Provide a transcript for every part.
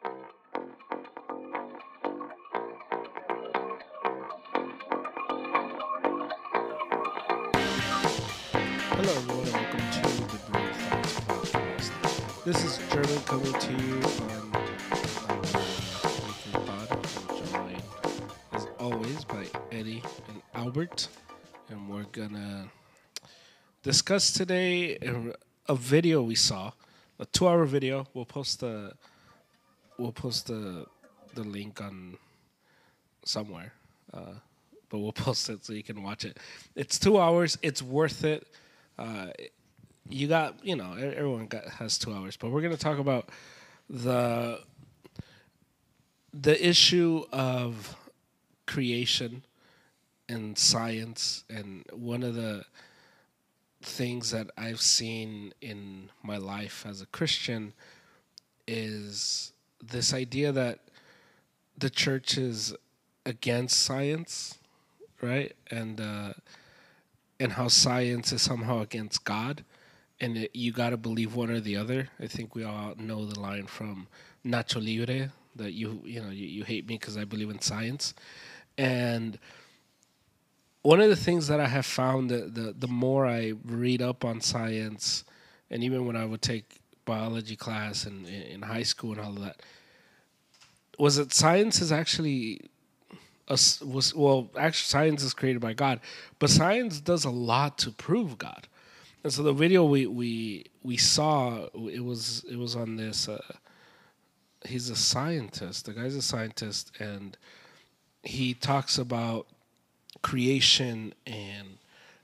Hello, everyone, and welcome to the Brave Thoughts Podcast. This is German coming to you on. Joined, as always, by Eddie and Albert, and we're gonna discuss today a, video we saw, a two-hour video. We'll post the we'll post the the link on somewhere. Uh, but we'll post it so you can watch it. It's two hours. It's worth it. Uh, you got, you know, everyone got, has two hours, but we're to talk about the the issue of creation and science, and one of the things that I've seen in my life as a Christian is this idea that the church is against science, right? And uh, and how science is somehow against God, and it, you got to believe one or the other. I think we all know the line from Nacho Libre that you you know you, you hate me because I believe in science, and one of the things that I have found that the the more I read up on science, and even when I would take biology class in, in, high school and all of that, was that science is actually a was well actually science is created by God, but science does a lot to prove God. And so the video we we we saw it was it was on this. Uh, he's a scientist. The guy's a scientist, and he talks about creation and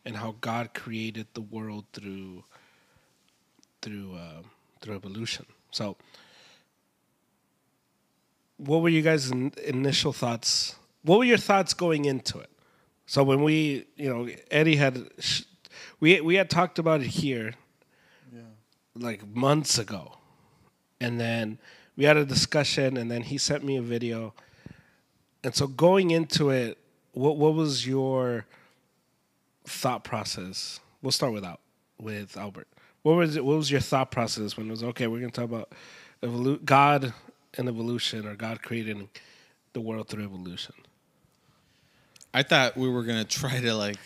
and how God created the world through through uh, through evolution. So, what were you guys' in, initial thoughts? What were your thoughts going into it? So when we, you know, Eddie had we we had talked about it here, yeah. like months ago, and then we had a discussion, and then he sent me a video, and so going into it, what what was your thought process? We'll start with out with Albert. What was it? What was your thought process when it was okay? We're going to talk about evolu- God and evolution, or God creating the world through evolution. I thought we were gonna try to like.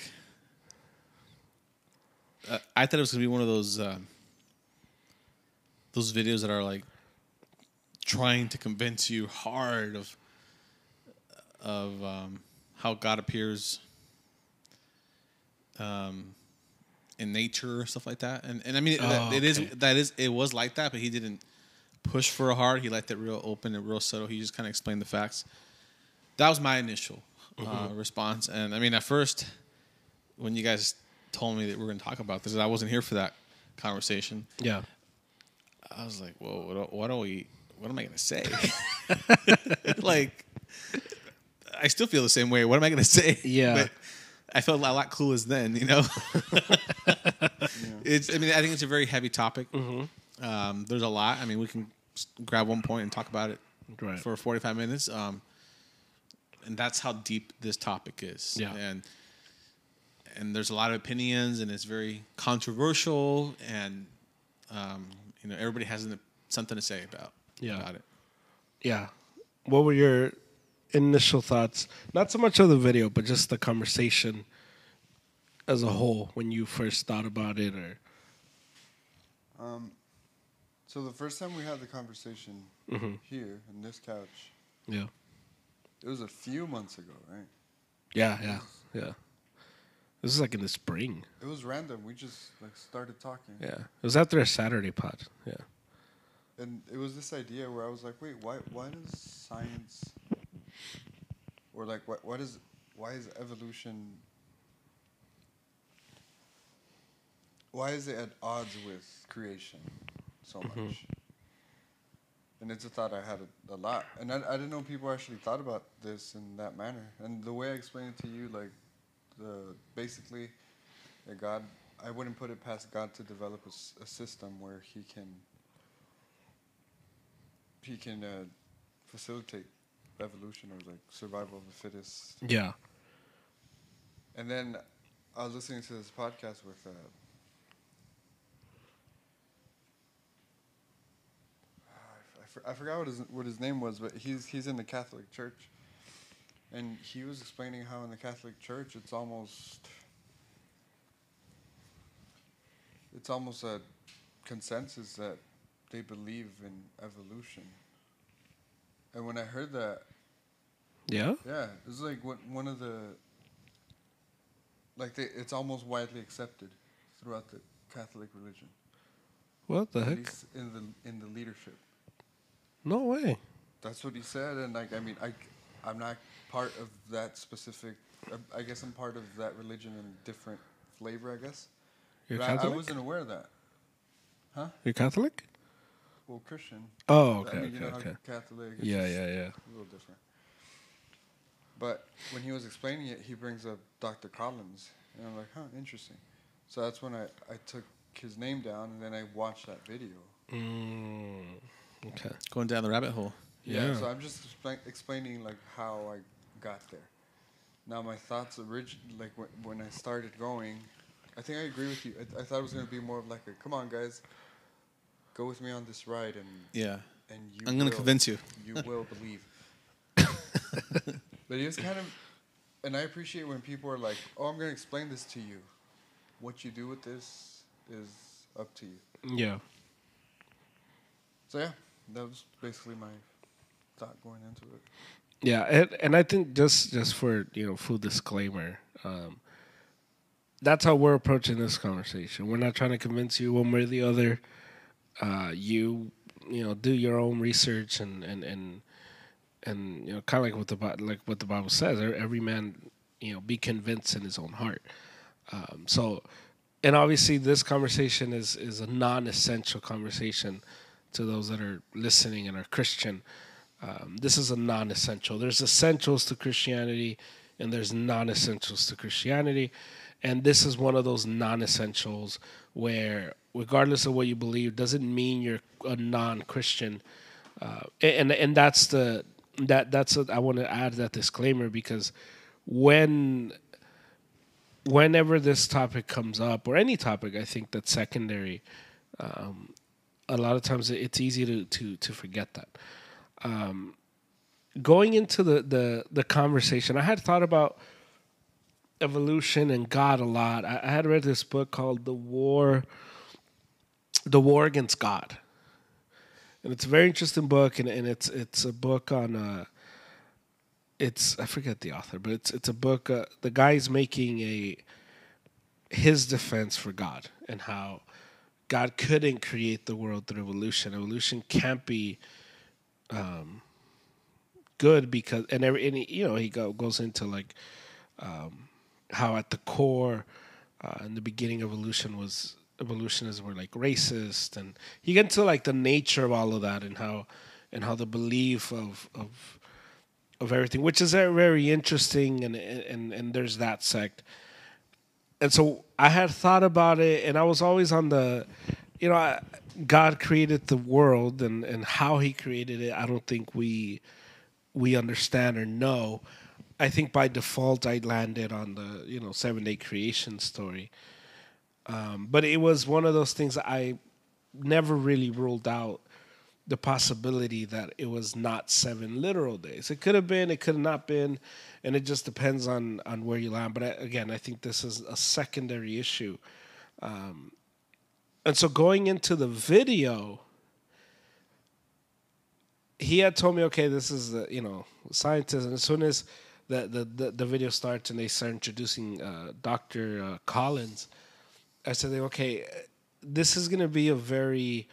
Uh, I thought it was gonna be one of those uh, those videos that are like trying to convince you hard of of um, how God appears um, in nature or stuff like that. And and I mean Oh, it is okay. that is it was like that, but he didn't push for it hard. He left it real open and real subtle. He just kind of explained the facts. That was my initial uh, response. And I mean, at first, when you guys told me that we are going to talk about this, I wasn't here for that conversation. Yeah. I was like, "Whoa, what, do- what do we? What am I going to say?" like, I still feel the same way. What am I going to say? Yeah. but I felt a lot clueless then. You know, it's. I mean, I think it's a very heavy topic. Mm-hmm. Um, there's a lot. I mean, we can s- grab one point and talk about it Right. for 45 minutes. Um, and that's how deep this topic is. Yeah. And and there's a lot of opinions, and it's very controversial, and um, you know everybody has an- something to say about Yeah. about it. yeah. What were your initial thoughts? Not so much of the video, but just the conversation as a whole when you first thought about it, or Um, so the first time we had the conversation Mhm. here in this couch, yeah, it was a few months ago, right? yeah, yeah, yeah. This is like in the spring. It was random. We just like started talking, Yeah, it was after a Saturday pod. Yeah, and it was this idea where I was like, "Wait, why? Why does science, or like, what? What is? Why is evolution? Why is it at odds with creation so much?" And it's a thought I had a, a lot, and I, I didn't know people actually thought about this in that manner. And the way I explained it to you, like, the basically, that God, I wouldn't put it past God to develop a system where He can, He can uh, facilitate evolution or like survival of the fittest. yeah, And then I was listening to this podcast with. Uh, I for, I forgot what his what his name was, but he's he's in the Catholic Church, and he was explaining how in the Catholic Church it's almost it's almost a consensus that they believe in evolution. And when I heard that, Yeah. yeah, it's like one one of the like they, it's almost widely accepted throughout the Catholic religion, What the at heck? least in the in the leadership. No way. That's what he said, and like I mean, I I'm not part of that specific. I- I guess I'm part of that religion in a different flavor. I guess. You're But I, I wasn't aware of that. Huh? You're Catholic? Well, Christian. Oh, I okay, mean, you okay, know how okay. Catholic. it's Yeah, yeah, yeah. A little different. But when he was explaining it, he brings up Dr. Collins, and I'm like, huh, interesting. So that's when I, I took his name down, and then I watched that video. Mm, okay. Going down the rabbit hole. Yeah. Yeah. So I'm just expla- explaining like how I got there. Now my thoughts orig- like when, when I started going, I think I agree with you. I, I thought it was gonna be more of like a come on guys, go with me on this ride and Yeah. and you. I'm gonna will- convince you. You will believe. but he was kind of, and I appreciate when people are like, "Oh, I'm gonna explain this to you. What you do with this is up to you." Yeah. So yeah, that was basically my thought going into it. Yeah, and, and I think just just for you know full disclaimer, um, that's how we're approaching this conversation. We're not trying to convince you one way or the other. Uh, you you know do your own research and and and and you know kind of like what the like what the Bible says. Every man you know be convinced in his own heart. Um, so, and obviously this conversation is is a non-essential conversation to those that are listening and are Christian. Um, this is a non-essential. There's essentials to Christianity, and there's non-essentials to Christianity, and this is one of those non-essentials where, regardless of what you believe, doesn't mean you're a non-Christian, uh, and and that's the that that's a, I want to add that disclaimer because when whenever this topic comes up or any topic, I think that's secondary. Um, a lot of times it's easy to to to forget that um, going into the, the the conversation, I had thought about evolution and God a lot. I, I had read this book called "The War, The War Against God," and it's a very interesting book, and, and it's it's a book on. Uh, it's I forget the author, but it's it's a book. Uh, the guy's making a his defense for God and how God couldn't create the world through evolution. Evolution can't be um, good because and every and he, you know he go, goes into like um, how at the core uh, in the beginning evolution was evolutionists were like racist and you get into like the nature of all of that and how and how the belief of of of everything which is very, interesting and and and there's that sect and so I had thought about it, and I was always on the, you know, God created the world, and and how He created it, I don't think we we understand or know. I think by default I landed on the you know seven day creation story, um, but it was one of those things I never really ruled out the possibility that it was not seven literal days. It could have been, it could have not been, and it just depends on on where you land. But I, again, I think this is a secondary issue. Um, and so going into the video, he had told me, okay, this is the you know scientist, and as soon as the the the, the video starts and they start introducing uh, Doctor uh, Collins, I said, okay, this is going to be a very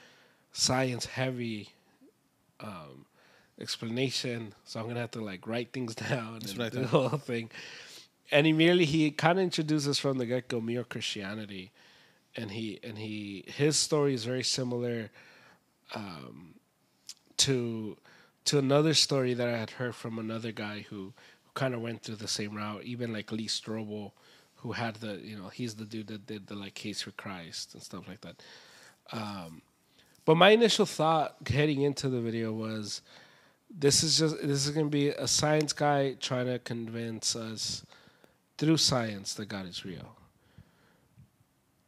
science heavy um, explanation, so I'm gonna have to like write things down That's and do the whole thing. And immediately he kind of introduces from the get go mere Christianity, and he and he his story is very similar um, to to another story that I had heard from another guy who kind of went through the same route, even like Lee Strobel, who had the you know he's the dude that did the like case for Christ and stuff like that. Um, but my initial thought heading into the video was, this is just this is gonna be a science guy trying to convince us through science that God is real.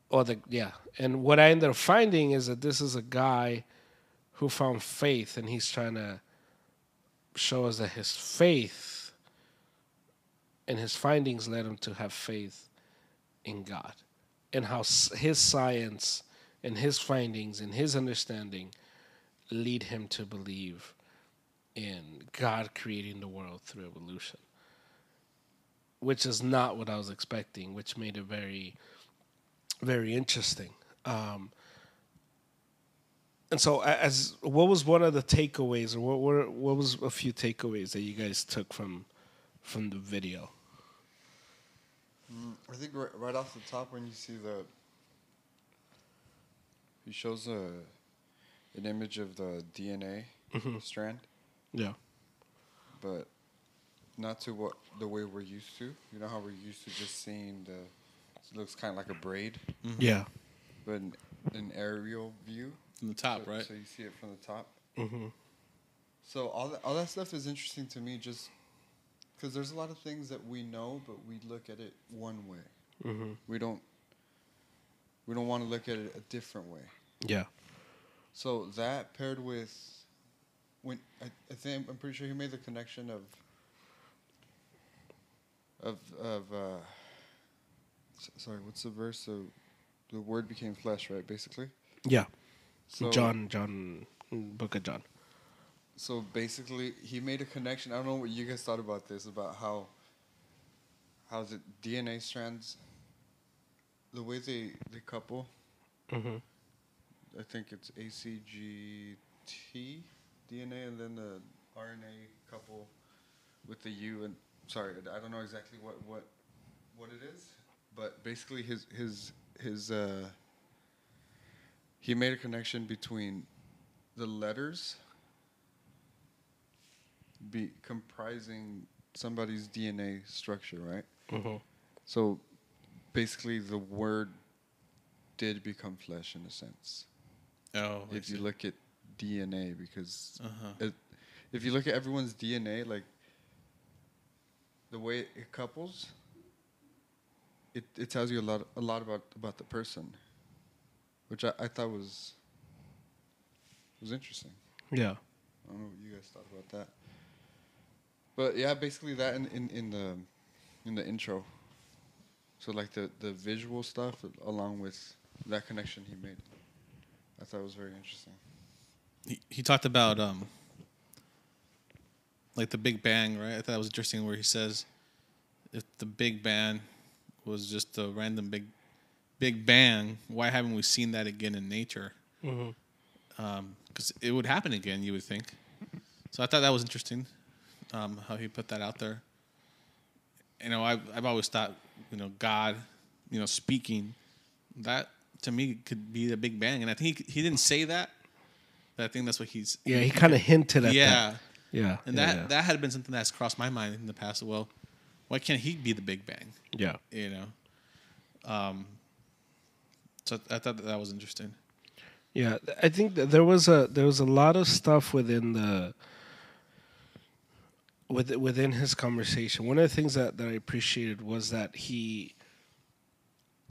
Or the yeah, and what I ended up finding is that this is a guy who found faith, and he's trying to show us that his faith and his findings led him to have faith in God, and how his science and his findings and his understanding lead him to believe in God creating the world through evolution, which is not what I was expecting, which made it very, very interesting. Um, and so, as what was one of the takeaways, or what were what was a few takeaways that you guys took from from the video? Mm, I think right, right off the top when you see the he shows a an image of the DNA mm-hmm. strand, Yeah, but not to what the way we're used to. You know how we're used to just seeing the it looks kind of like a braid, mm-hmm. yeah, but an, an aerial view. From the top, so, right? So you see it from the top. mm-hmm. So all that, all that stuff is interesting to me, just because there's a lot of things that we know, but we look at it one way. Mm-hmm. We don't. We don't want to look at it a different way. yeah, So that paired with, when I, I think I'm pretty sure he made the connection of. Of of. Uh, s- sorry, what's the verse? So, the word became flesh, right? Basically. yeah. So John, John, Book of John. So basically, he made a connection. I don't know what you guys thought about this, about how how the DNA strands, the way they they couple. Mm-hmm. I think it's ACGT DNA, and then the RNA couple with the U. And sorry, I don't know exactly what what what it is, but basically his his his uh, he made a connection between the letters be comprising somebody's DNA structure, right? Mm-hmm. So basically, the word did become flesh in a sense. Oh, if you look at DNA, because Uh-huh. it, if you look at everyone's DNA, like the way it couples, it, it tells you a lot a lot about about the person, which I, I thought was was interesting. Yeah. I don't know what you guys thought about that. But yeah, basically that in, in, in the in the intro. So like the, the visual stuff along with that connection he made. I thought it was very interesting. he, he talked about um like the Big Bang, right? I thought that was interesting where he says if the Big Bang was just a random big Big Bang, why haven't we seen that again in nature? Mm-hmm. Because it would happen again, you would think. So I thought that was interesting, um, how he put that out there. You know, I've, I've always thought, you know, God, you know, speaking, that to me could be the Big Bang, and I think he, he didn't say that, but I think that's what he's. Yeah, he kind of hinted at yeah. that. Yeah. And yeah, that yeah. that had been something that's crossed my mind in the past. Well, why can't he be the Big Bang? yeah. You know. Um. So I thought that, that was interesting. Yeah, I think that there was a there was a lot of stuff within the with within his conversation. One of the things that, that I appreciated was that he.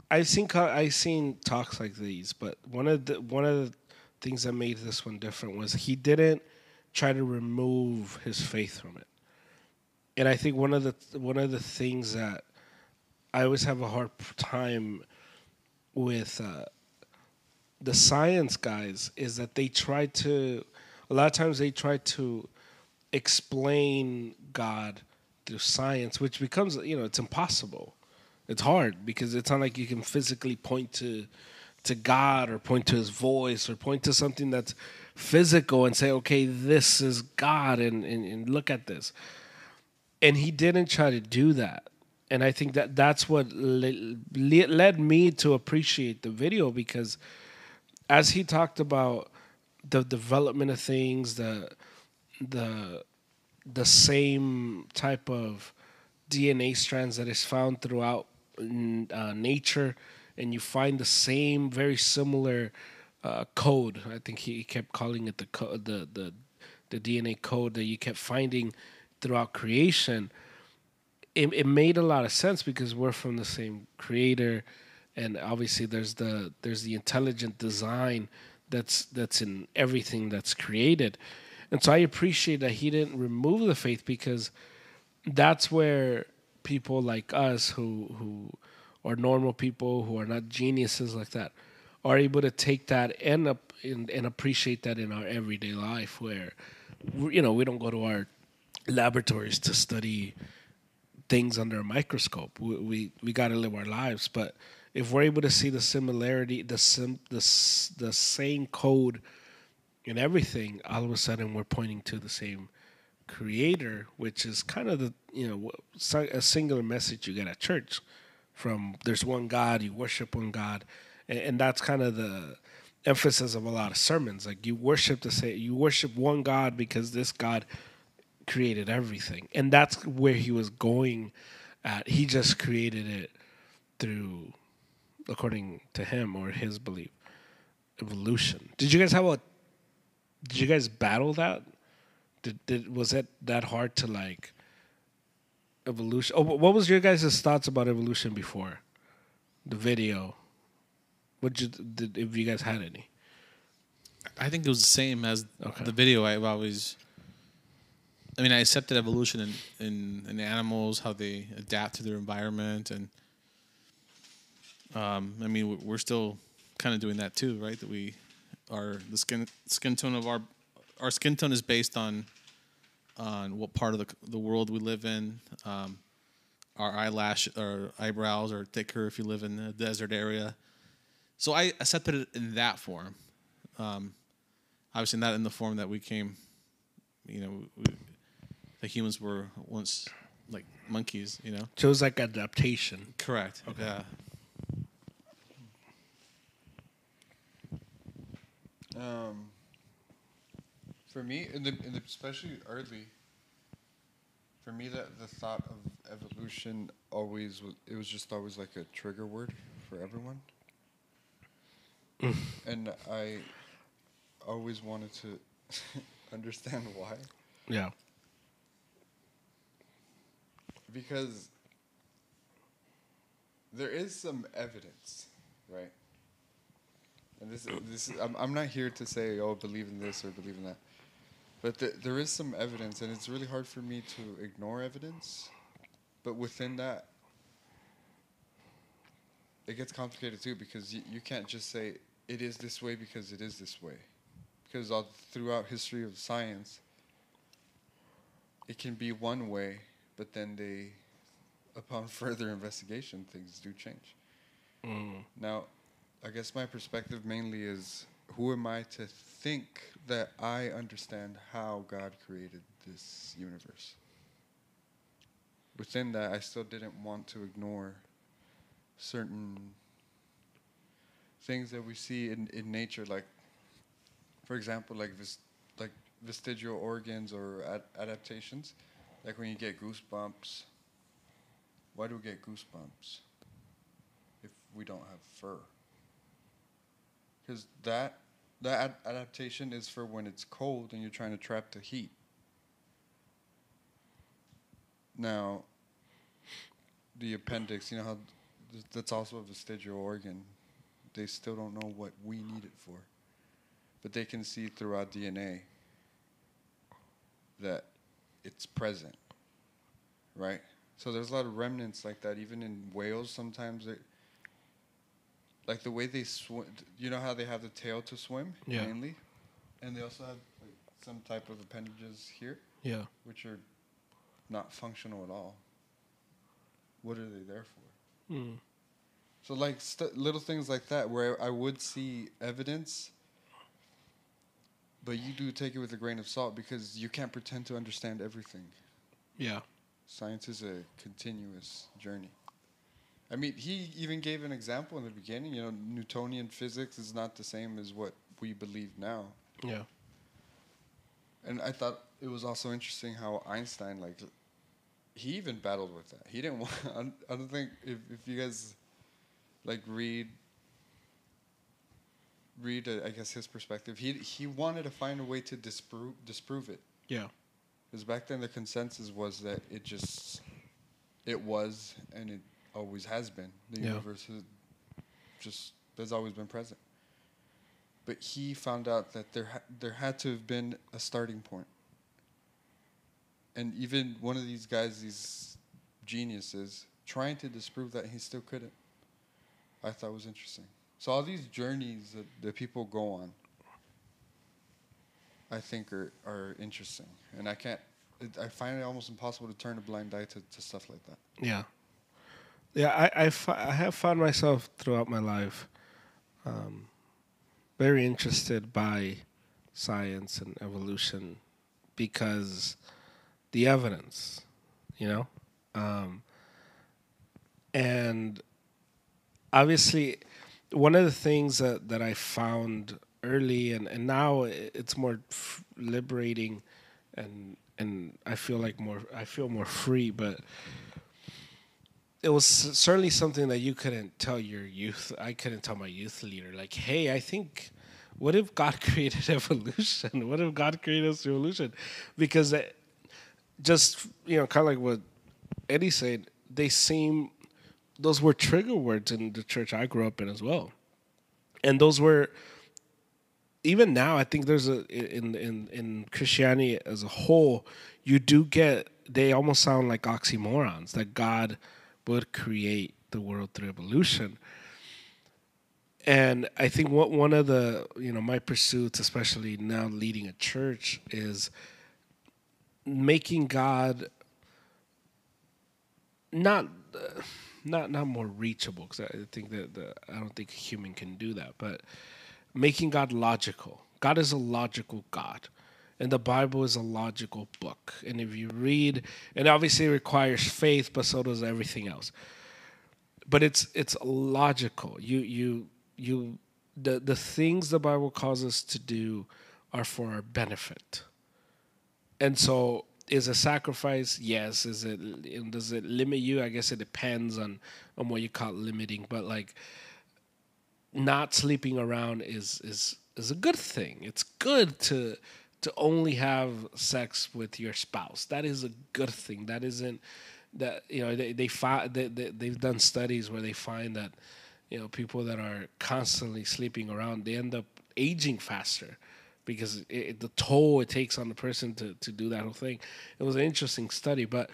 I've seen co- I seen talks like these, but one of the one of the things that made this one different was he didn't try to remove his faith from it. And I think one of the one of the things that I always have a hard time with uh, the science guys is that they try to a lot of times they try to explain God through science, which becomes you know it's impossible. It's hard because it's not like you can physically point to to God or point to His voice or point to something that's physical and say, okay, this is God, and and, and look at this. And he didn't try to do that. And I think that that's what le- le- led me to appreciate the video because as he talked about the development of things, the the the same type of DNA strands that is found throughout n- uh, nature, and you find the same, very similar uh, code. I think he kept calling it the co- the the the DNA code that you kept finding throughout creation. It, it made a lot of sense because we're from the same creator, and obviously there's the there's the intelligent design that's that's in everything that's created. And so I appreciate that he didn't remove the faith because that's where people like us who who are normal people who are not geniuses like that are able to take that and up and, and appreciate that in our everyday life where you know we don't go to our laboratories to study things under a microscope. We we, we got to live our lives. But if we're able to see the similarity the sim, the the same code in everything all of a sudden we're pointing to the same creator which is kind of the you know a singular message you get at church from there's one god you worship one god. And, and that's kind of the emphasis of a lot of sermons like you worship the say you worship one god because this god created everything. And that's where he was going at. He just created it through according to him or his belief evolution. Did you guys have a did you guys battle that did, did was it that hard to like evolution oh what was your guys' thoughts about evolution before the video what you did if you guys had any I think it was the same as Okay. the video. I've always, I mean, I accepted evolution in, in, in animals, how they adapt to their environment, and um, I mean, we- we're still kind of doing that too, right? That we are the skin skin tone of our our skin tone is based on on what part of the the world we live in. Um, our eyelash, our eyebrows are thicker if you live in a desert area. So I accepted it in that form um, obviously not in the form that we came. You know, we, the humans were once like monkeys. You know, so it was like adaptation correct. Yeah, Um, for me, in the, in the especially early, for me, that the thought of evolution always was it was just always like a trigger word for everyone, and I always wanted to understand why. Yeah. Because there is some evidence, right? And this, this, I'm, I'm not here to say, oh, believe in this or believe in that, but th- there is some evidence, and it's really hard for me to ignore evidence. But within that, it gets complicated too because y- you can't just say it is this way because it is this way, because all throughout history of science, it can be one way, but then they, upon further investigation, things do change. Mm. Now, I guess my perspective mainly is who am I to think that I understand how God created this universe? Within that, I still didn't want to ignore certain things that we see in, in nature, like, for example, like vis- like vestigial organs or ad- adaptations, like when you get goosebumps. Why do we get goosebumps if we don't have fur? Because that that ad- adaptation is for when it's cold and you're trying to trap the heat. Now, the appendix, you know how th- that's also a vestigial organ. They still don't know what we need it for, but they can see through our DNA that it's present, right? So there's a lot of remnants like that. Even in whales, sometimes they, like the way they swim. You know how they have the tail to swim Yeah. mainly, and they also have like, some type of appendages here, yeah which are not functional at all. What are they there for? Mm. So like st- little things like that, where I would see evidence, but you do take it with a grain of salt because you can't pretend to understand everything. yeah Science is a continuous journey. I mean, he even gave an example in the beginning. You know, Newtonian physics is not the same as what we believe now. yeah And I thought it was also interesting how Einstein, like, he even battled with that. He didn't want. I don't- think if if you guys, like, read. Read, uh, I guess his perspective. He he wanted to find a way to disprove disprove it. yeah Because back then the consensus was that it just, it was and it always has been. The Yeah. universe has just has always been present. but he found out that there ha- there had to have been a starting point. And even one of these guys, these geniuses, trying to disprove that he still couldn't. I thought was interesting. So all these journeys that, that people go on, I think are are interesting, and I can't. It, I find it almost impossible to turn a blind eye to, to stuff like that. Yeah. Yeah, I, I, fi- I have found myself throughout my life um, very interested by science and evolution because the evidence, you know? Um, and obviously, one of the things that, that I found early and, and now it's more f- liberating and and I feel like more I feel more free but it was certainly something that you couldn't tell your youth. I couldn't tell my youth leader, like, hey, I think, what if God created evolution? What if God created us evolution? Because it, just, you know, kind of like what Eddie said, they seem, those were trigger words in the church I grew up in as well. And those were, even now, I think there's a, in, in, in Christianity as a whole, you do get, they almost sound like oxymorons, that God would create the world through evolution. And I think what one of the you know my pursuits, especially now leading a church, is making God not uh, not not more reachable because I think that the, I don't think a human can do that, but making God logical. God is a logical God. And the Bible is a logical book. And if you read, and obviously it requires faith, but so does everything else. But it's it's logical. You you you the the things the Bible calls us to do are for our benefit. And so is a sacrifice yes is it does it limit you i guess it depends on on what you call limiting but like not sleeping around is is is a good thing it's good to to only have sex with your spouse. That is a good thing. That isn't that you know they they find they, they, they've done studies where they find that you know people that are constantly sleeping around they end up aging faster because it, the toll it takes on the person to, to do that whole thing. It was an interesting study, but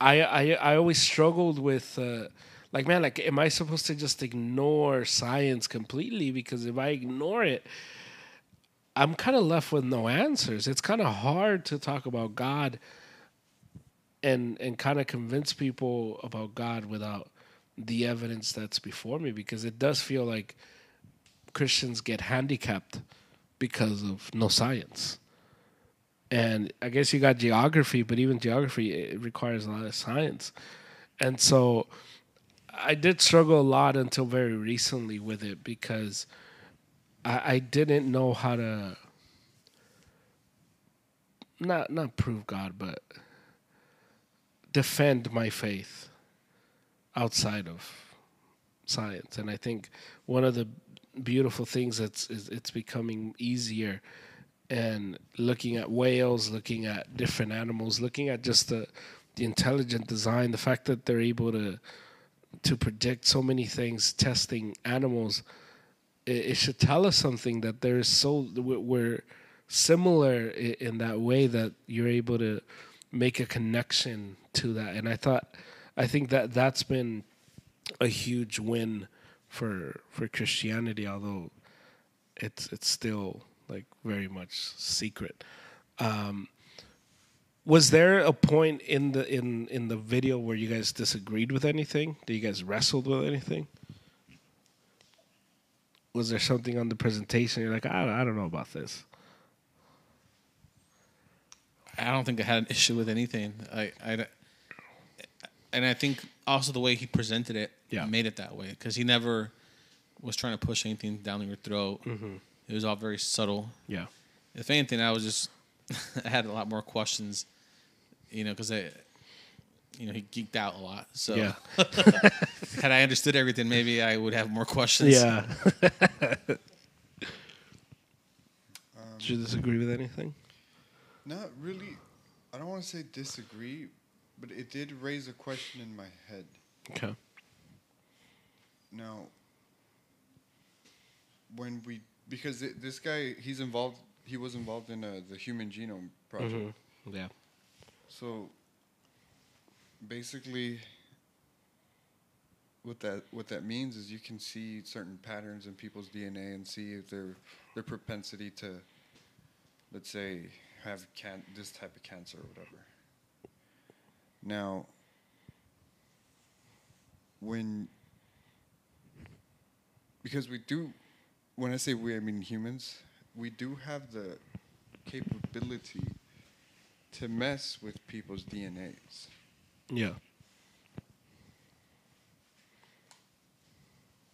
I I, I always struggled with uh, like man like am I supposed to just ignore science completely? Because if I ignore it I'm kind of left with no answers. It's kind of hard to talk about God and and kind of convince people about God without the evidence that's before me because it does feel like Christians get handicapped because of no science. And I guess you got geography, but even geography it requires a lot of science. And so I did struggle a lot until very recently with it because I, I didn't know how to not not prove God, but defend my faith outside of science. And I think one of the beautiful things that's is it's becoming easier and looking at whales, looking at different animals, looking at just the the intelligent design, the fact that they're able to to predict so many things, testing animals, it, it should tell us something that there's so we're similar in that way that you're able to make a connection to that. And I thought, I think that that's been a huge win for for Christianity, although it's it's still like very much secret. Um, was there a point in the in in the video where you guys disagreed with anything? Did you guys wrestled with anything? Was there something on the presentation you're like, I, I don't know about this? I don't think I had an issue with anything. I, I, and I think also the way he presented it Yeah. made it that way because he never was trying to push anything down your throat. Mm-hmm. It was all very subtle. Yeah. If anything, I was just I had a lot more questions, you know, because I, you know, he geeked out a lot. So Yeah. had I understood everything, maybe I would have more questions. Yeah. Did you disagree with anything? Not really. I don't want to say disagree, but it did raise a question in my head. Okay. Now, when we because it, this guy he's involved he was involved in uh, the Human Genome Project. Mhm. Yeah. So basically what that what that means is you can see certain patterns in people's DNA and see if their their propensity to let's say have can this type of cancer or whatever. Now when because we do when I say we I mean humans, we do have the capability to mess with people's DNAs. Yeah.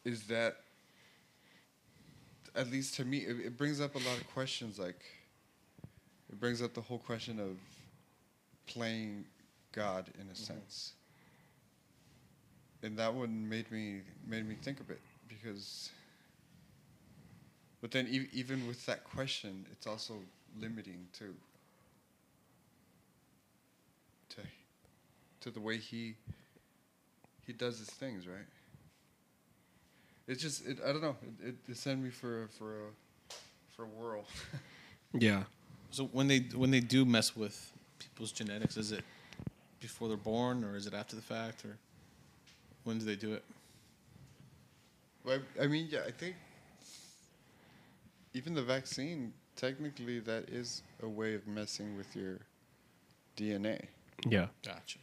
Is that at least to me it, it brings up a lot of questions like it brings up the whole question of playing God in a mm-hmm. sense. And that one made me made me think a bit because but then e- even with that question, it's also limiting too. To to the way he he does his things, right? It's just it, I don't know. It, it, it sent me for a, for a for a whirl. Yeah. So when they when they do mess with people's genetics, is it before they're born or is it after the fact or when do they do it? Well, I I mean, yeah, I think even the vaccine, technically, that is a way of messing with your DNA. Yeah. Gotcha.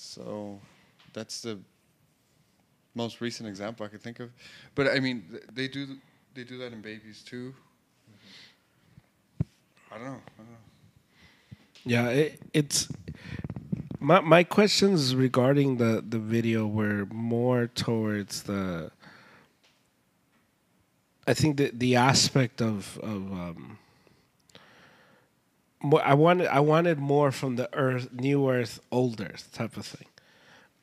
So that's the most recent example I could think of. But I mean, th- they do they do that in babies too. I don't know. I don't know. Yeah, it, it's my my questions regarding the the video were more towards the I think the the aspect of of um I wanted I wanted more from the earth new earth old earth type of thing.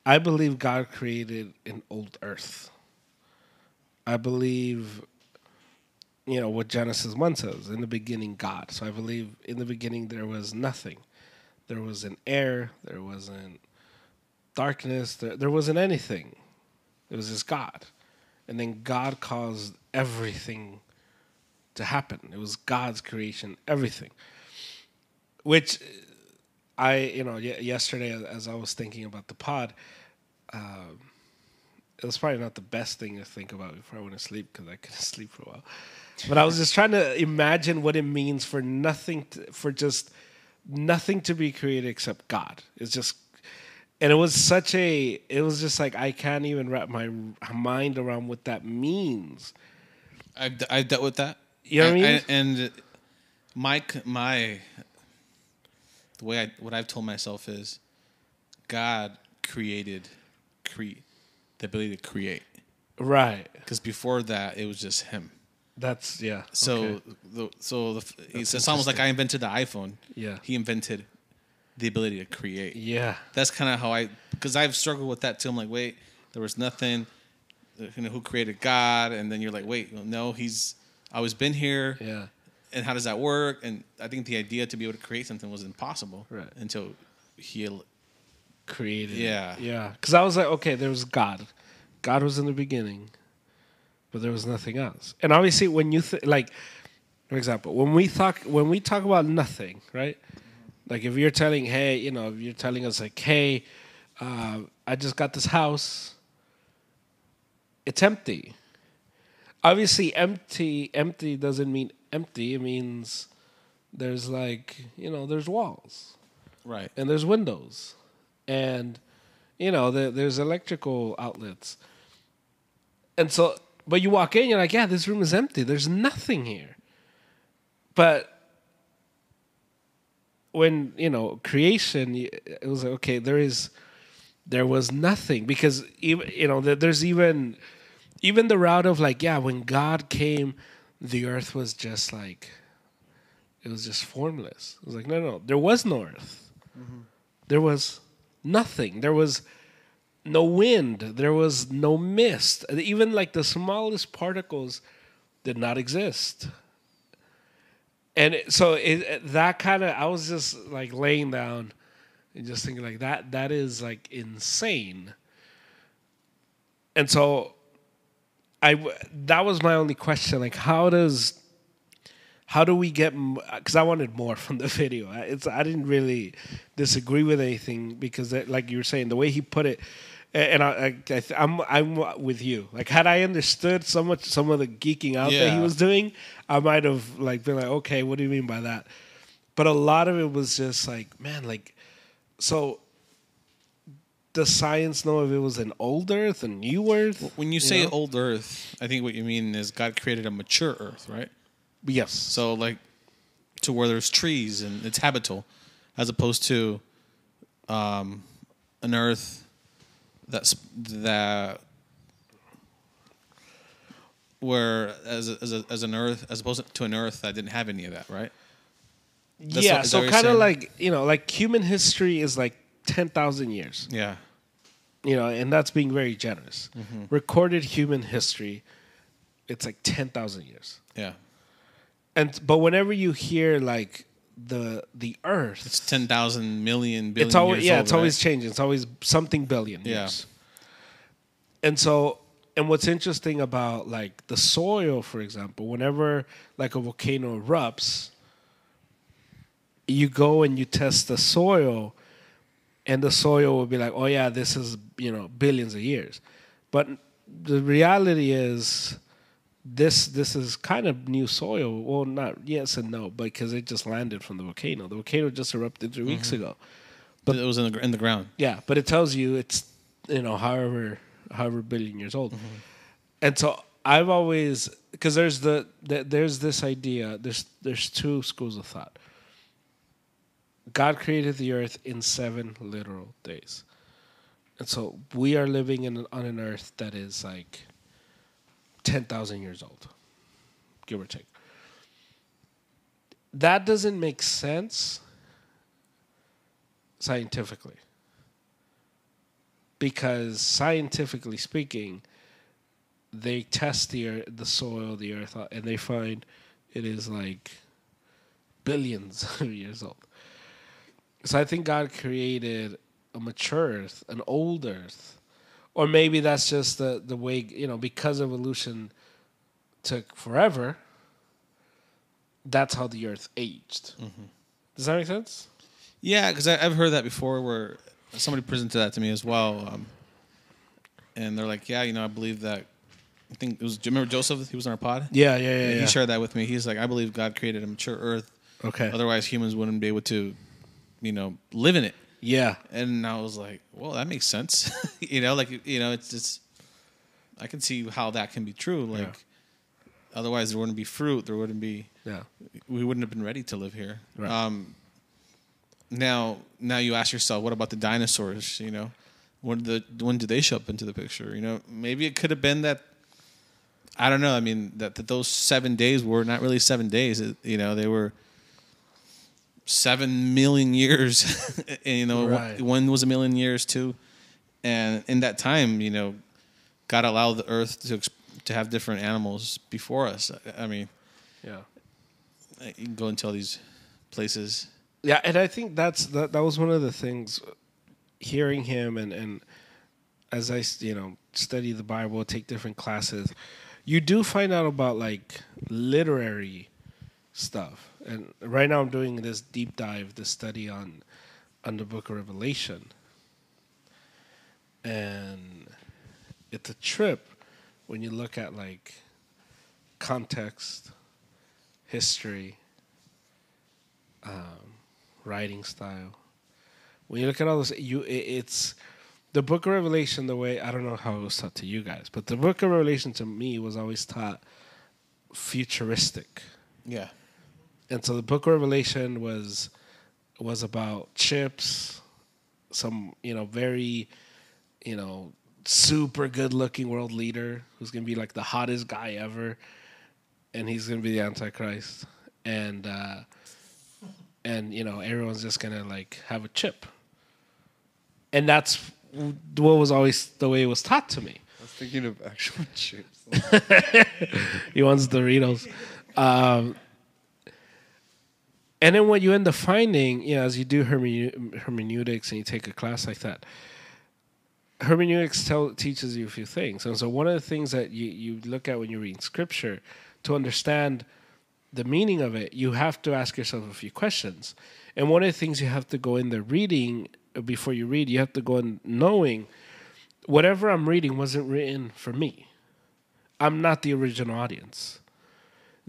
I believe God created an old earth. I believe you know what Genesis 1 says in the beginning God. So I believe in the beginning there was nothing. There wasn't air, there wasn't darkness, there, there wasn't anything. It was just God. And then God caused everything to happen. It was God's creation, everything. Which I, you know, ye- yesterday as I was thinking about the pod, um, it was probably not the best thing to think about before I went to sleep because I couldn't sleep for a while. But I was just trying to imagine what it means for nothing, to, for just nothing to be created except God. It's just, and it was such a, it was just like I can't even wrap my mind around what that means. I've, I've dealt with that. You know what I And- mean? And, my my the way I what I've told myself is God created cre- the ability to create Right. because before that it was just Him. That's yeah. So okay. the so the he That's it's almost like I invented the iPhone. Yeah. He invented the ability to create. yeah. That's kind of how I because I've struggled with that too. I'm like, wait, there was nothing. Uh, you know, who created God? And then you're like, wait, well, no, He's always been here. Yeah. And how does that work? And I think the idea to be able to create something was impossible Right. until He. Created. it. Yeah. Yeah. Because I was like, okay, there was God. God was in the beginning, but there was nothing else. And obviously, when you th- like, for example, when we talk when we talk about nothing, right? Like if you're telling, hey, you know, you're telling us like, hey, uh, I just got this house. It's empty. Obviously, empty. Empty doesn't mean empty. It means there's like you know there's walls. Right. and there's windows. And you know there, there's electrical outlets. And so but you walk in you're like yeah this room is empty. There's nothing here. But when you know creation it was like okay there is there was nothing. Because even you know there's even even the route of like yeah when god came the earth was just like it was just formless it was like no no there was no earth mm-hmm. there was nothing. There was no wind. There was no mist. Even like the smallest particles did not exist. And it, so it- that kind of, I was just like laying down and just thinking like that. That is like insane. And so I that was my only question. Like, how does how do we get? Because I wanted more from the video. I- It's I didn't really disagree with anything because, that, like you were saying, the way he put it, and I, I, I th- I'm I'm with you. Like, had I understood so much some of the geeking out that he was doing, I might have like been like, okay, what do you mean by that? But a lot of it was just like, man, like, so. Does science know if it was an old Earth, a new Earth? When you say know? old Earth, I think what you mean is God created a mature Earth, right? yes. So like to where there's trees and it's habitable, as opposed to um, an Earth that's that where as a, as, a, as an Earth as opposed to an Earth that didn't have any of that, right? That's yeah, what- so kind of like you know, like human history is like ten thousand years, Yeah. you know, and that's being very generous. Mm-hmm. Recorded human history, it's like ten thousand years, Yeah. and but whenever you hear like the the Earth, It's 10,000 million billion it's always years yeah, old, it's always changing. It's always something billion Yeah. years. And so, and what's interesting about like the soil, for example, whenever like a volcano erupts, you go and you test the soil, and the soil will be like, oh yeah, this is you know billions of years, but the reality is. This this is kind of new soil. Well, not yes and no, but because it just landed from the volcano. The volcano just erupted 3 weeks mm-hmm. ago. But it was in the in the ground. Yeah, but it tells you it's you know however however billion years old, mm-hmm. and so I've always because there's the, the there's this idea there's there's two schools of thought. God created the earth in seven literal days, and so we are living in on an earth that is like ten thousand years old, give or take. That doesn't make sense scientifically. Because scientifically speaking they test the earth, the soil the earth and they find it is like billions of years old so i think god created a mature earth an old earth or maybe that's just the the way you know because evolution took forever that's how the earth aged does that make sense Yeah, because I've heard that before where somebody presented that to me as well. Um, and they're like, yeah, you know, I believe that. I think it was, do you remember Joseph? He was on our pod. yeah yeah yeah, He yeah. shared that with me. He's like, I believe God created a mature earth. okay Otherwise, humans wouldn't be able to, you know, live in it. yeah And I was like, well, that makes sense. you know, like, you know, it's just, I can see how that can be true. Like, otherwise, there wouldn't be fruit. There wouldn't be, yeah we wouldn't have been ready to live here. Right. Um, now, now you ask yourself, what about the dinosaurs? You know, when the when did they show up into the picture? You know, maybe it could have been that. I don't know. I mean, that, that those seven days were not really seven days. It- you know, they were seven million years. and, you know, one- Right. one was a million years too. And in that time, you know, God allowed the earth to to have different animals before us. I- I mean, yeah you can go into all these places. Yeah, and I think that's that. That was one of the things. Hearing him and and as I you know study the Bible, take different classes, you do find out about like literary stuff. And right now, I'm doing this deep dive, this study on on the Book of Revelation, and it's a trip when you look at like context, history, um, writing style. When you look at all this, you it, it's the Book of Revelation. The way I don't know how it was taught to you guys, but the Book of Revelation to me was always taught futuristic, Yeah. And so the Book of Revelation was was about chips, some you know very you know super good looking world leader who's gonna be like the hottest guy ever, and he's gonna be the Antichrist, and. uh and you know everyone's just gonna like have a chip and that's what was always the way it was taught to me I was thinking of actual chips. he wants doritos um, and then what you end up finding you know as you do hermene- hermeneutics and you take a class like that hermeneutics tell, teaches you a few things. And so, one of the things that you, you look at when you're reading scripture to understand the meaning of it, you have to ask yourself a few questions. And one of the things you have to go in there reading before you read, you have to go in knowing whatever I'm reading wasn't written for me. I'm not the original audience.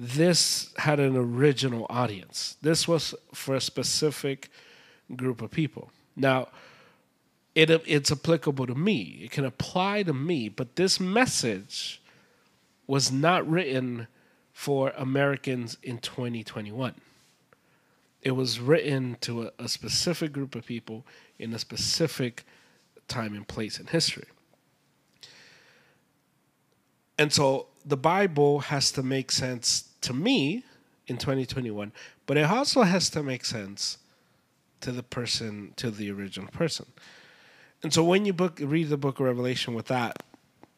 This had an original audience. This was for a specific group of people. Now, it, it's applicable to me. It can apply to me, but this message was not written for Americans in 2021. It was written to a, a specific group of people in a specific time and place in history. And so the Bible has to make sense to me in 2021, but it also has to make sense to the person, to the original person. And so when you book read the book of Revelation with that,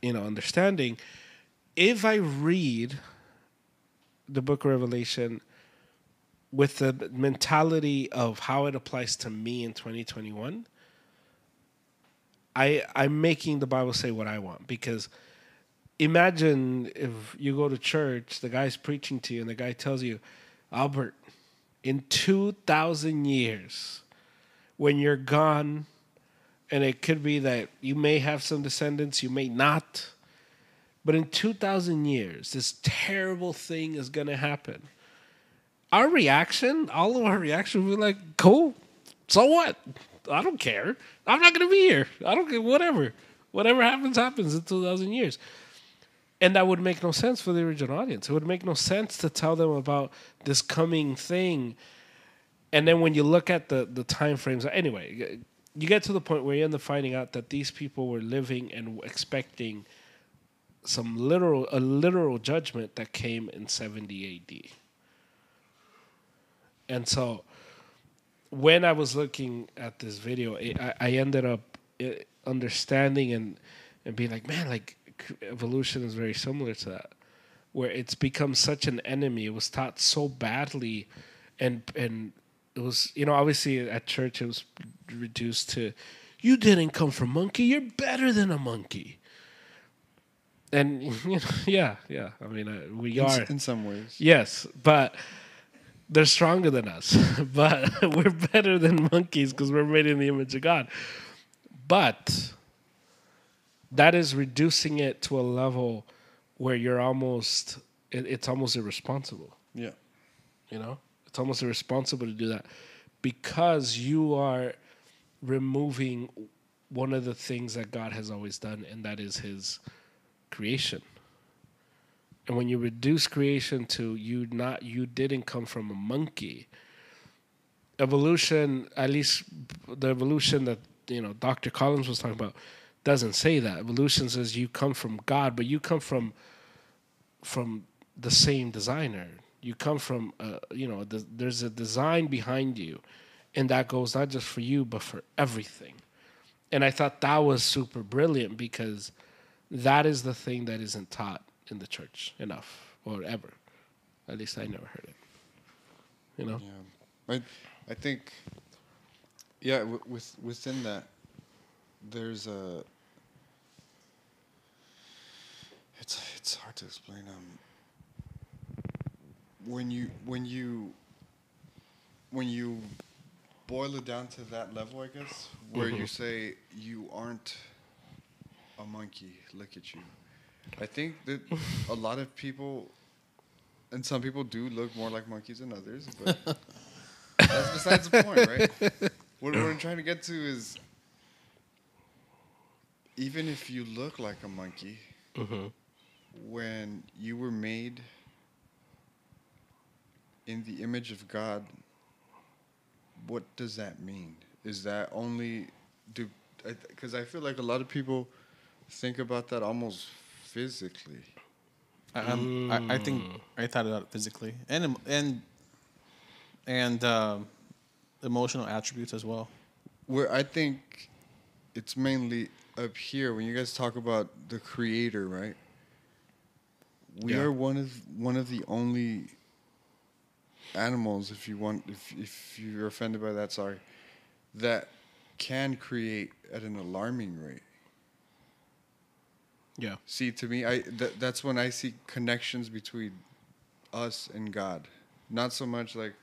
you know, understanding, if I read the book of Revelation with the mentality of how it applies to me in 2021, I I'm making the Bible say what I want because imagine if you go to church, the guy's preaching to you and the guy tells you, Albert, in 2000 years when you're gone and it could be that you may have some descendants, you may not. But in 2,000 years, this terrible thing is going to happen. Our reaction, all of our reaction will be like, cool, so what? I don't care. I'm not going to be here. I don't care, whatever. Whatever happens, happens in 2,000 years. And that would make no sense for the original audience. It would make no sense to tell them about this coming thing. And then when you look at the, the time frames, anyway, you get to the point where you end up finding out that these people were living and expecting some literal a literal judgment that came in 70 AD. And so when I was looking at this video, I, I ended up eh, understanding and and being like, man, like evolution is very similar to that, where it's become such an enemy. It was taught so badly, and and it was you know obviously at church it was reduced to you didn't come from monkey you're better than a monkey and you know, yeah yeah i mean uh, we in, are in some ways. yes but they're stronger than us but we're better than monkeys because we're made in the image of god but that is reducing it to a level where you're almost it, it's almost irresponsible Yeah. you know, it's almost irresponsible to do that because you are removing one of the things that God has always done, and that is His creation. And when you reduce creation to you not you didn't come from a monkey. Evolution, at least the evolution that you know Dr. Collins was talking about, doesn't say that. Evolution says you come from God, but you come from from the same designer. You come from, uh, you know, the, there's a design behind you, and that goes not just for you, but for everything. And I thought that was super brilliant because that is the thing that isn't taught in the church enough or ever. At least I never heard it. You know? Yeah, I, I think, yeah, w- with within that, there's a. It's it's hard to explain. Um. When you when you. When you boil it down to that level, I guess, where you Mhm. say you aren't a monkey, look at you. I think that a lot of people, and some people do look more like monkeys than others, but that's besides the point, right? What, what I'm trying to get to is even if you look like a monkey, Mm-hmm. when you were made in the image of God, what does that mean? Is that only do? Because I feel like a lot of people think about that almost physically. I, um, I, I think I thought about it physically and and and um, emotional attributes as well. Where I think it's mainly up here when you guys talk about the creator, right? We Yeah. are one of one of the only animals, if you want, if if you're offended by that, sorry, that can create at an alarming rate. Yeah. See, to me, I th- that's when I see connections between us and God. Not so much like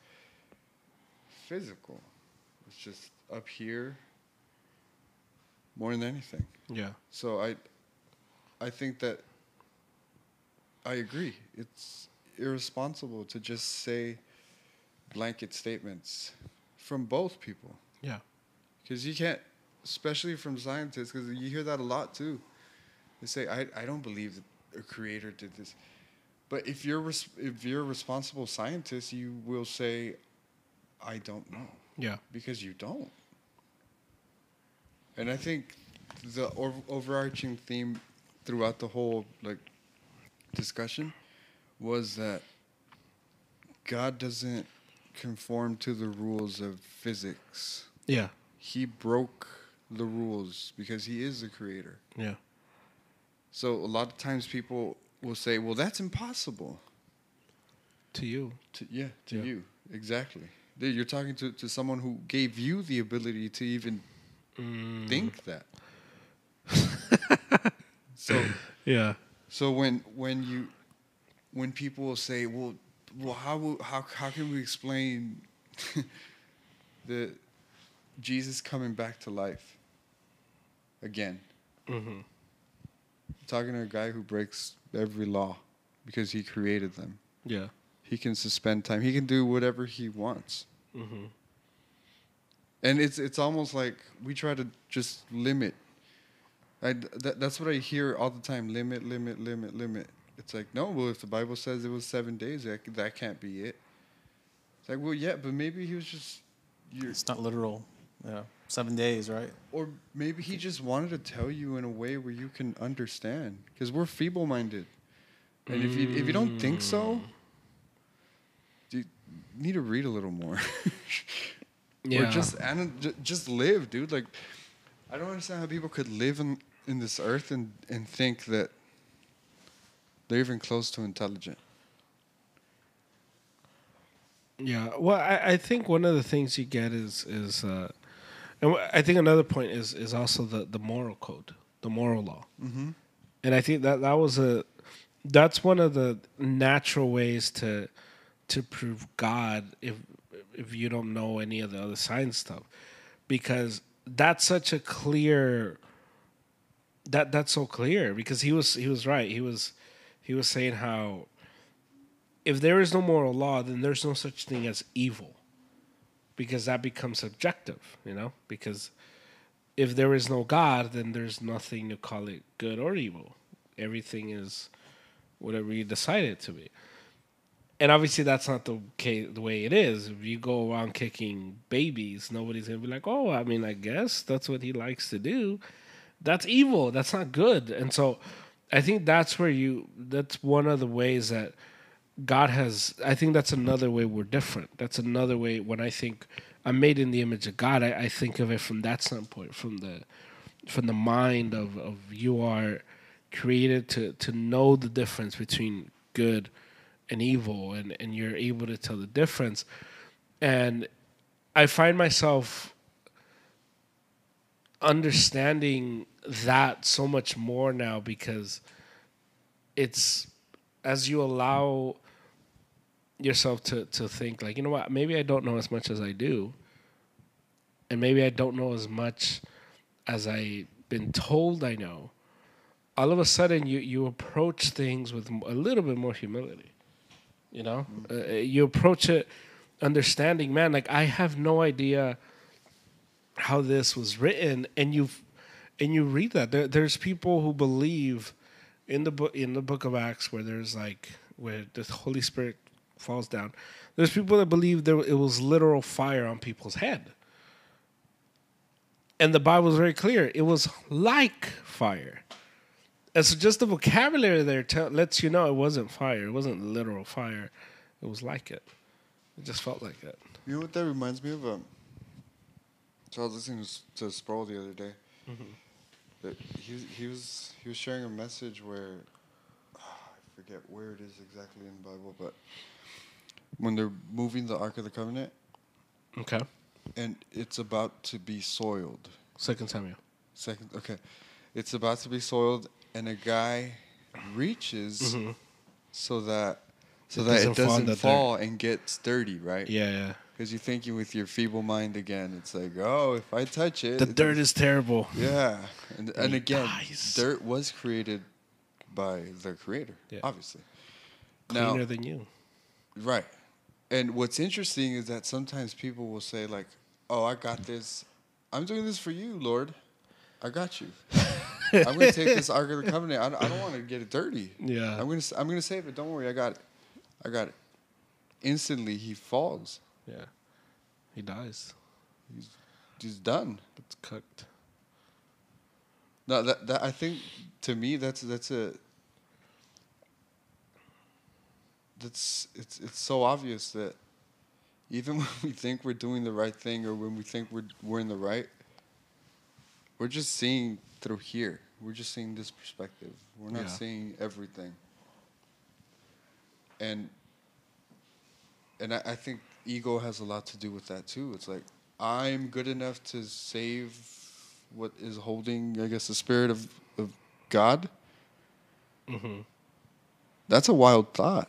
physical. It's just up here more than anything. Yeah. So I I think that I agree. It's irresponsible to just say blanket statements from both people. Yeah. Because you can't, especially from scientists, because you hear that a lot too. They say, I, I don't believe that a creator did this. But if you're, res- if you're a responsible scientist, you will say, I don't know. Yeah. Because you don't. And I think the ov- overarching theme throughout the whole like discussion was that God doesn't conform to the rules of physics. Yeah. He broke the rules because he is the creator. Yeah. So a lot of times people will say, "Well, that's impossible." To you. To, yeah, to Yeah. you exactly. You're talking to, to someone who gave you the ability to even Mm. think that. so Yeah. so when when you when people will say, "Well, well, how will, how how can we explain the Jesus coming back to life again?" Mm-hmm. talking to a guy who breaks every law because he created them. Yeah. He can suspend time. He can do whatever he wants. Mm-hmm. And it's it's almost like we try to just limit. I, that, that's what I hear all the time. Limit, limit, limit, limit. It's like no. Well, if the Bible says it was seven days, that that can't be it. It's like well, yeah, but maybe he was just, It's not literal. Yeah, seven days, right? or maybe he just wanted to tell you in a way where you can understand. Because we're feeble-minded, and if you if you don't think so, mm. you need to read a little more. Yeah. Or just ju- just live, dude. Like, I don't understand how people could live in in this earth and and think that they're even close to intelligent. Yeah. Well, I, I think one of the things you get is is, uh, and I think another point is is also the the moral code, the moral law, Mm-hmm. and I think that that was a that's one of the natural ways to to prove God if if you don't know any of the other science stuff, because that's such a clear that that's so clear. Because he was he was right. He was he was saying how if there is no moral law then there's no such thing as evil. Because that becomes subjective you know? Because if there is no god then there's nothing to call it good or evil. Everything is whatever you decide it to be and obviously that's not the case, the way it is. If you go around kicking babies nobody's gonna be like oh i mean i guess that's what he likes to do. That's evil. That's not good. And so i think that's where you that's one of the ways that god has i think that's another way we're different. That's another way when i think i'm made in the image of god i, I think of it from that standpoint from the from the mind of, of you are created to to know the difference between good and evil and and you're able to tell the difference. And i find myself understanding that so much more now because it's as you allow yourself to to think like you know what maybe I don't know as much as I do and maybe I don't know as much as I've been told I know all of a sudden you you approach things with a little bit more humility you know? Uh, you approach it understanding man like I have no idea how this was written and you and you read that. There, there's people who believe in the book in the book of acts where there's like where the holy spirit falls down. There's people that believe there it was literal fire on people's head. And the bible is very clear. It was like fire and so just the vocabulary there tell, lets you know it wasn't fire. It wasn't literal fire. It was like it. It just felt like it. You know what that reminds me of? Um, so I was listening to Sproul the other day. That he he was he was sharing a message where I forget where it is exactly in the Bible, but when they're moving the Ark of the Covenant okay. and it's about to be soiled. second samuel. Second, okay, it's about to be soiled, and a guy reaches mm-hmm. so that so It that doesn't it doesn't the fall and gets dirty, right? Yeah, yeah. Because you're thinking with your feeble mind again. It's like, oh, if I touch it, The it dirt is terrible. Yeah, and and again, dies. dirt was created by the creator, Yeah. obviously. Cleaner Now, than you. right, and what's interesting is that sometimes people will say like, "Oh, I got this. I'm doing this for you, Lord. I got you. I'm going to take this Ark of the Covenant. I don't, I don't want to get it dirty. Yeah. I'm going to I'm to save it. Don't worry, I got it. I got it." Instantly, he falls. Yeah. He dies. He's he's done. It's cooked. No, that that I think to me that's that's a that's it's it's so obvious that even when we think we're doing the right thing or when we think we're we're in the right, we're just seeing through here. We're just seeing this perspective. We're not Yeah. seeing everything. And and I, I think ego has a lot to do with that too. It's like I'm good enough to save what is holding, I guess, the spirit of, of God. Mm-hmm. That's a wild thought.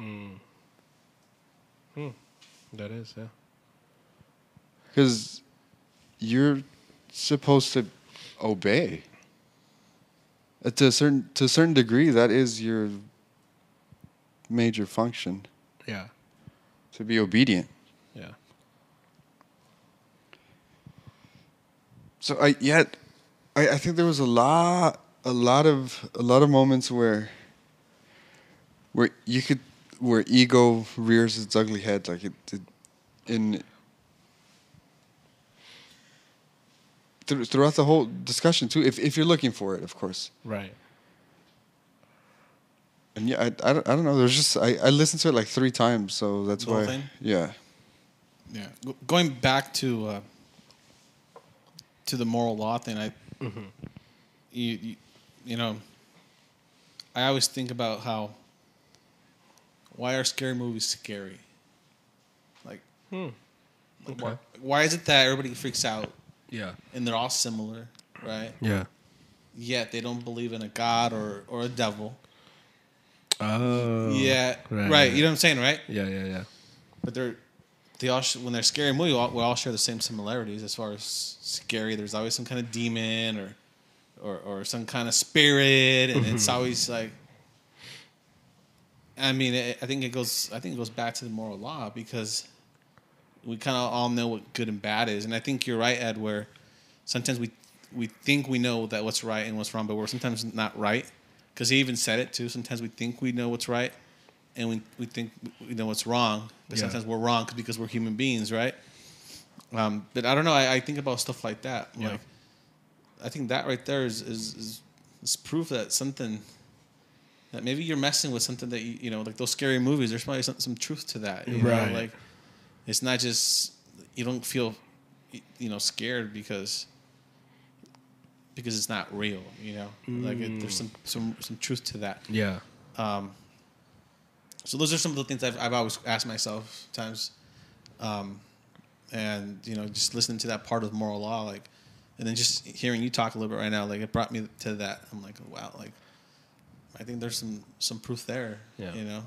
Mm. Hmm. That is, yeah. Because you're supposed to obey. Uh, To a certain to a certain degree, that is your major function Yeah. to be obedient. Yeah. So I yet I, I think there was a lot a lot of a lot of moments where where you could where ego rears its ugly head like it, it in through, throughout the whole discussion too if if you're looking for it of course Right. and yeah I, I, don't, I don't know there's just I, I listened to it like three times so that's The whole why thing? yeah Yeah, Go- going back to uh, to the moral law thing, I you, you you know, I always think about how why are scary movies scary? Like, Hmm. like, Okay. why, why is it that everybody freaks out Yeah. and they're all similar, right? Yeah. Yet they don't believe in a god or or a devil. Oh. yeah, right, right. You know what I'm saying, right? Yeah, yeah, yeah. But they're they all sh- when they're scary movie, we all, we all share the same similarities as far as scary. There's always some kind of demon or or, or some kind of spirit, and it's mm-hmm. always like. I mean, it, I think it goes. I think it goes back to the moral law because we kind of all know what good and bad is, and I think you're right, Ed. Where sometimes we we think we know that what's right and what's wrong, but we're sometimes not right. Because he even said it too. Sometimes we think we know what's right, and we we think we know what's wrong, but Yeah. sometimes we're wrong because we're human beings, right? Um, but I don't know. I, I think about stuff like that. Yeah. Like, I think that right there is, is is is proof that something that maybe you're messing with something that you you know like those scary movies. There's probably some, some truth to that. You Right. Know? Like it's not just you don't feel you know scared because because it's not real. You know, like it, there's some some some truth to that. Yeah. Um, so those are some of the things I've, I've always asked myself times, um, and you know, just listening to that part of moral law, like, and then just hearing you talk a little bit right now, like it brought me to that. I'm like, wow, like, I think there's some some proof there. Yeah. You know.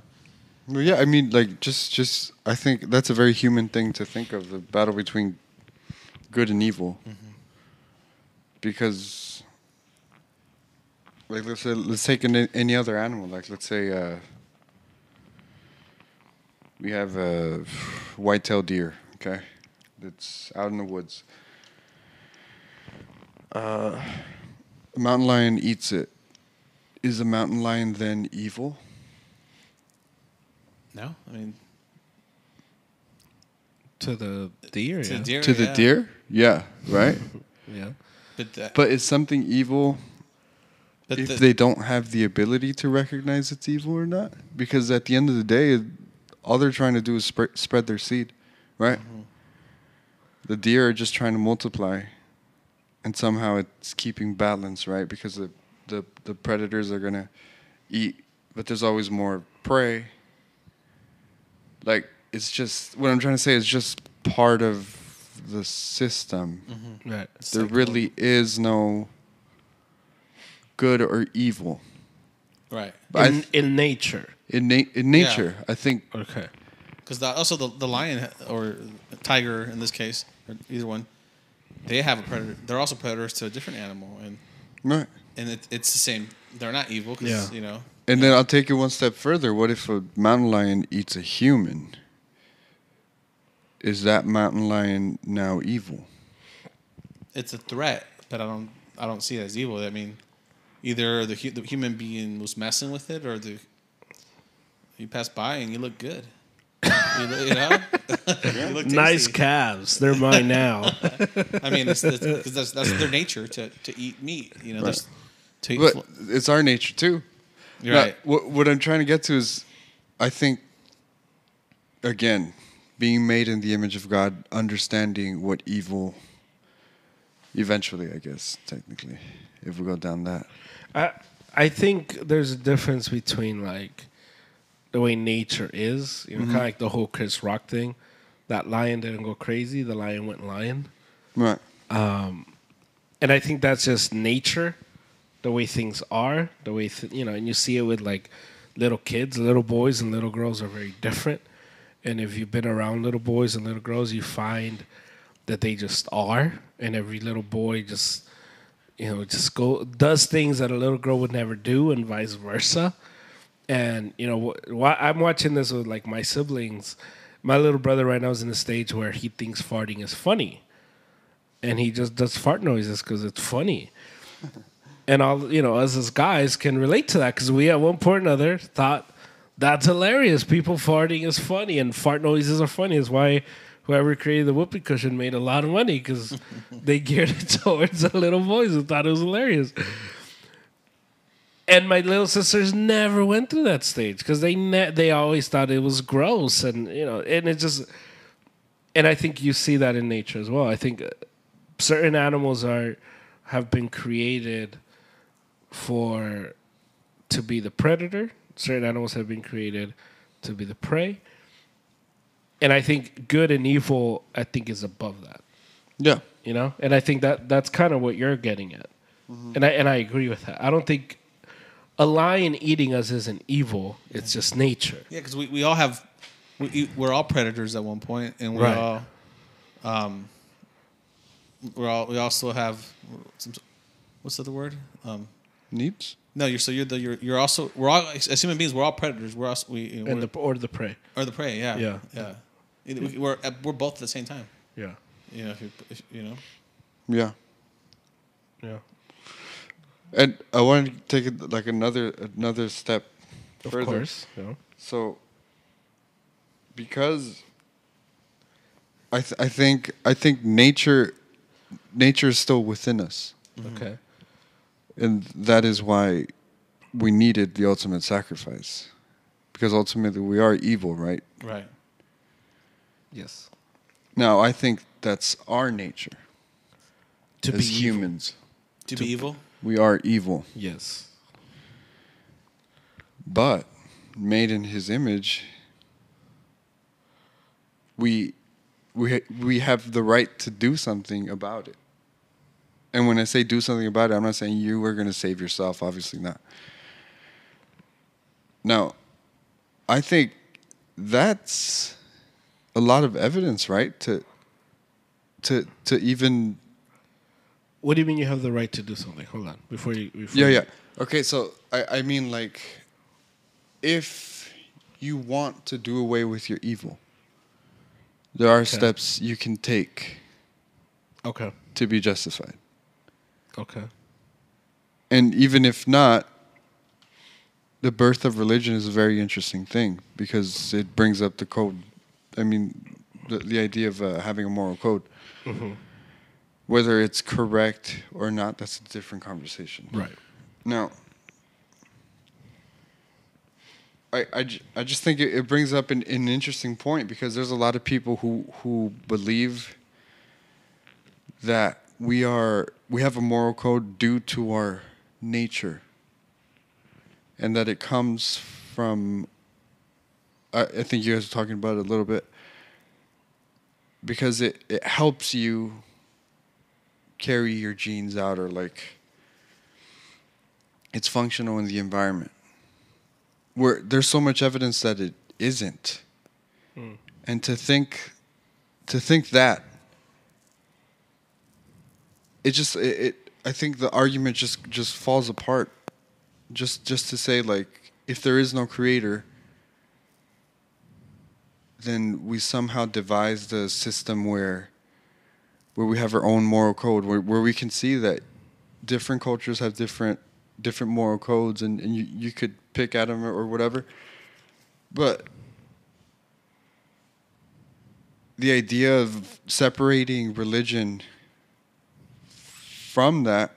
Well, yeah, I mean, like, just, just, I think that's a very human thing to think of the battle between good and evil. Because, like, let's say, let's take an, any other animal. Like, let's say, uh, we have a white-tailed deer, okay, that's out in the woods. Uh, a mountain lion eats it. Is a mountain lion then evil? No, I mean To the deer. to yeah. the deer. to the yeah. deer? Yeah, right. Yeah. but that, But is something evil but if the, they don't have the ability to recognize it's evil or not? Because at the end of the day, all they're trying to do is spread spread their seed, right? Mm-hmm. The deer are just trying to multiply, and somehow it's keeping balance, right? Because the the, the predators are gonna eat, but there's always more prey. Like it's just what I'm trying to say is just part of the system. Mm-hmm. Right. it's There like- really is no good or evil. Right. But in, th- in nature. in na- in nature, I think Okay. Because also the, the lion or tiger in this case, or either one, they have a predator. They're also predators to a different animal, and right. and it, it's the same. They're not evil because Yeah. you know. And then I'll take it one step further. What if a mountain lion eats a human? Is that mountain lion now evil? it's a threat, but I don't I don't see it as evil. I mean, either the, hu- the human being was messing with it, or the you pass by and you look good. you, look, you know, You look Nice calves. They're mine now. I mean, it's, it's, 'cause that's that's their nature to, to eat meat. You know, Right. to eat. But fl- it's our nature too. You're Now, right. what, what I'm trying to get to is, I think, again, being made in the image of God, understanding what evil. Eventually, I guess technically, if we go down that. I I think there's a difference between like the way nature is, you know, mm-hmm. kind of like the whole Chris Rock thing. That lion didn't go crazy. The lion went lion, Right. Um, and I think that's just nature, the way things are, the way th- you know. And you see it with like little kids, little boys and little girls are very different. And if you've been around little boys and little girls, you find that they just are, and every little boy just you know just go does things that a little girl would never do, and vice versa. And you know, wh- I'm watching this with like my siblings. My little brother right now is in a stage where he thinks farting is funny, and he just does fart noises because it's funny. and all you know, us as guys can relate to that because we at one point or another thought that's hilarious. People farting is funny, and fart noises are funny. Is why whoever created the whoopee cushion made a lot of money because they geared it towards the little boys who thought it was hilarious. And my little sisters never went through that stage because they ne- they always thought it was gross, and you know, and it just. And I think you see that in nature as well. I think uh, certain animals are have been created for to be the predator. Certain animals have been created to be the prey. And I think good and evil, I think, is above that. Yeah. You know, and I think that that's kind of what you're getting at, and I and I agree with that. I don't think a lion eating us isn't evil; it's just nature. Yeah, because we, we all have we, eat, we're all predators at one point, and we're Right. all um we're all we also have some what's the other word um Needs. no you're so you're the you're, you're also we're all as human beings we're all predators we're also we you know, And we're, the or the prey. or the prey yeah Yeah. yeah Either we- we're we're both at the same time Yeah, you know if you if, you know Yeah. yeah. And I wanted to take it like another another step Of further. course. Yeah. So, because I th- I think I think nature nature is still within us, Okay. And that is why we needed the ultimate sacrifice, because ultimately we are evil, right? right Yes. Now I think that's our nature To as be evil. humans. to, be evil We are evil, Yes. but made in His image, we we ha- we have the right to do something about it. And when I say do something about it, I'm not saying you are going to save yourself. Obviously not. Now, I think that's a lot of evidence, right? To to to even What do you mean you have the right to do something? Hold on, before you. Before Yeah, you- yeah. Okay, so I, I mean, like, if you want to do away with your evil, there are steps you can take Okay. to be justified. Okay. And even if not, the birth of religion is a very interesting thing because it brings up the code. I mean, the, the idea of uh, having a moral code. Whether it's correct or not, that's a different conversation. Right. Now, I, I, I just think it, it brings up an, an interesting point because there's a lot of people who, who believe that we are we have a moral code due to our nature and that it comes from I, I think you guys are talking about it a little bit because it, it helps you carry your genes out or like it's functional in the environment. Where there's so much evidence that it isn't. Hmm. And to think to think that it just it, it I think the argument just just falls apart. Just just to say like if there is no creator then we somehow devised a system where where we have our own moral code where, where we can see that different cultures have different different moral codes and, and you, you could pick at them or, or whatever but the idea of separating religion from that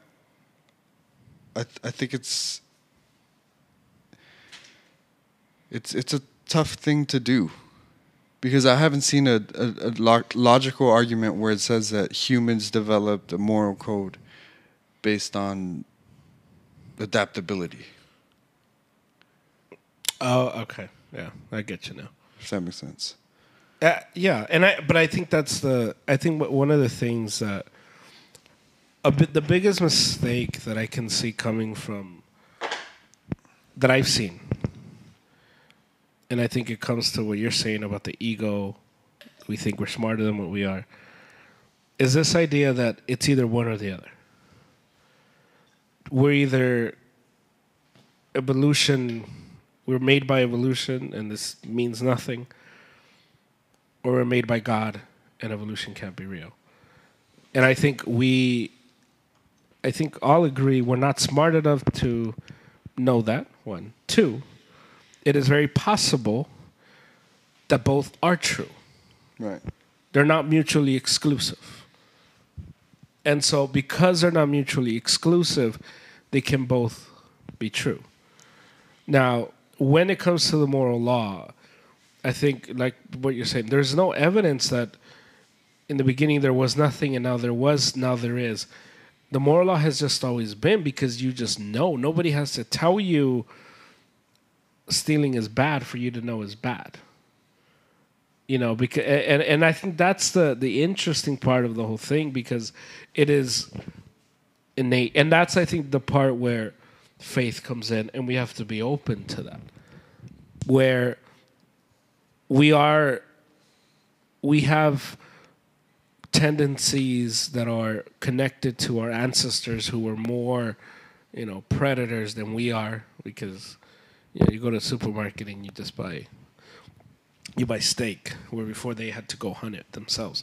I, th- I think it's it's it's a tough thing to do because I haven't seen a, a, a lo- logical argument where it says that humans developed a moral code based on adaptability. Oh, okay. Yeah, I get you now. If that makes sense. Uh, yeah, and I but I think that's the I think one of the things that a bit the biggest mistake that I can see coming from that I've seen, and I think it comes to what you're saying about the ego. We think we're smarter than what we are. Is this idea that it's either one or the other? We're either evolution, we're made by evolution, and this means nothing or we're made by God and evolution can't be real. And I think we, I think all agree we're not smart enough to know that, one. Two, it is very possible that both are true. Right. They're not mutually exclusive. And so, because they're not mutually exclusive, they can both be true. Now, when it comes to the moral law, I think, like what you're saying, there's no evidence that in the beginning there was nothing and now there was, now there is. The moral law has just always been because you just know. Nobody has to tell you stealing is bad for you to know is bad. You know because and and I think that's the the interesting part of the whole thing because it is innate. And that's I think the part where faith comes in and we have to be open to that. Where we are we have tendencies that are connected to our ancestors who were more you know predators than we are because you know you go to a supermarket and you just buy you buy steak where before they had to go hunt it themselves.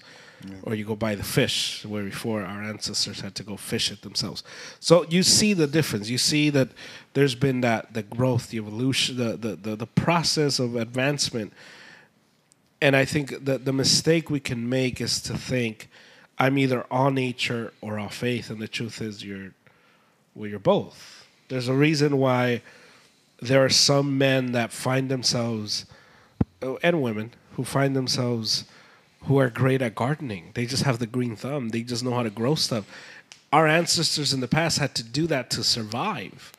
Or you go buy the fish where before our ancestors had to go fish it themselves. So you see the difference. You see that there's been that the growth the evolution the the, the, the process of advancement and i think that the mistake we can make is to think i'm either all nature or all faith and the truth is you're well you're both there's a reason why there are some men that find themselves oh, and women who find themselves who are great at gardening. They just have the green thumb. They just know how to grow stuff. Our ancestors in the past had to do that to survive.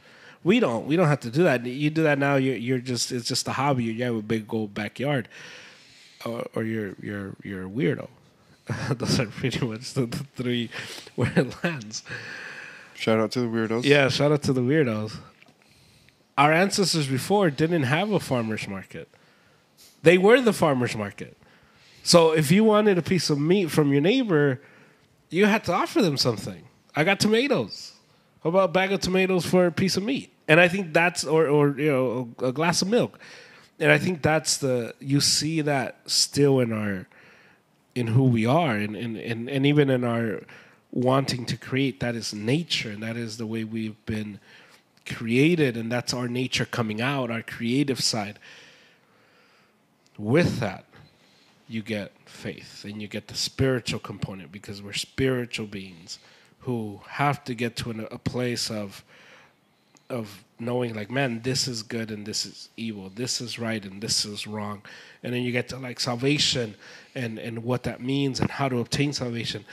We don't. We don't have to do that. You do that now. You're, you're just. It's just a hobby. You have a big old backyard, or, or you're you're you're a weirdo. Those are pretty much the, the three where it lands. Shout out to the weirdos. Yeah, shout out to the weirdos. Our ancestors before didn't have a farmer's market. They were the farmer's market. So if you wanted a piece of meat from your neighbor, you had to offer them something. I got tomatoes. How about a bag of tomatoes for a piece of meat? And I think that's or or you know a, a glass of milk. And I think that's the you see that still in our in who we are and and, and, and even in our wanting to create that is nature and that is the way we've been created and that's our nature coming out our creative side. With that you get faith and you get the spiritual component because we're spiritual beings who have to get to an, a place of of knowing like man this is good and this is evil. This is right and this is wrong. And then you get to like salvation and and what that means and how to obtain salvation.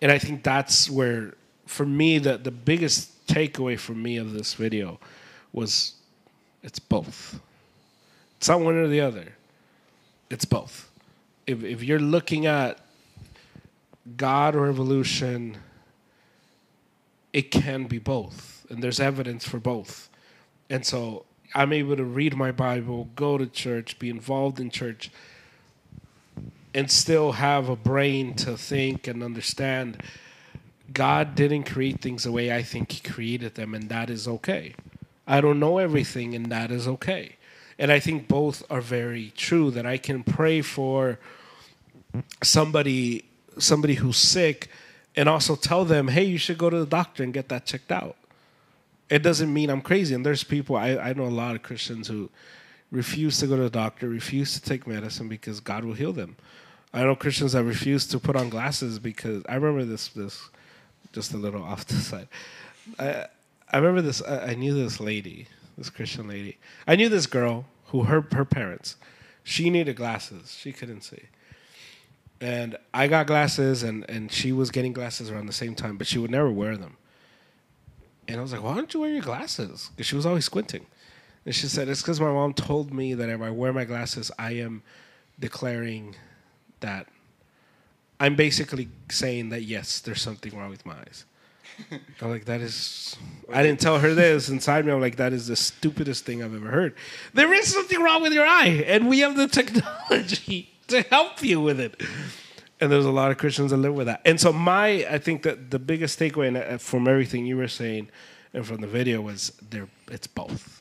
And i think that's where for me the the biggest takeaway for me of this video was it's both. It's not one or the other it's both. If if you're looking at god or evolution it can be both and there's evidence for both. And so I'm able to read my Bible, go to church, be involved in church, and still have a brain to think and understand God didn't create things the way I think He created them, and that is okay. I don't know everything, and that is okay. And I think both are very true. That I can pray for somebody somebody who's sick, and also tell them, "Hey, you should go to the doctor and get that checked out." It doesn't mean I'm crazy. And there's people I, I know a lot of Christians who refuse to go to the doctor, refuse to take medicine because God will heal them. I know Christians that refuse to put on glasses because I remember this this just a little off the side. I I remember this. I, I knew this lady, this Christian lady. I knew this girl who her her parents. She needed glasses. She couldn't see. And I got glasses, and and she was getting glasses around the same time, but she would never wear them. And I was like, "Why don't you wear your glasses?" Because she was always squinting. And she said, "It's because my mom told me that if I wear my glasses, I am declaring that I'm basically saying that yes, there's something wrong with my eyes." I'm like, that is. I didn't tell her this inside me. I'm like, that is the stupidest thing I've ever heard. There is something wrong with your eye, and we have the technology to help you with it. And there's a lot of Christians that live with that. And so, my, I think that the biggest takeaway uh, from everything you were saying and from the video was there. It's both.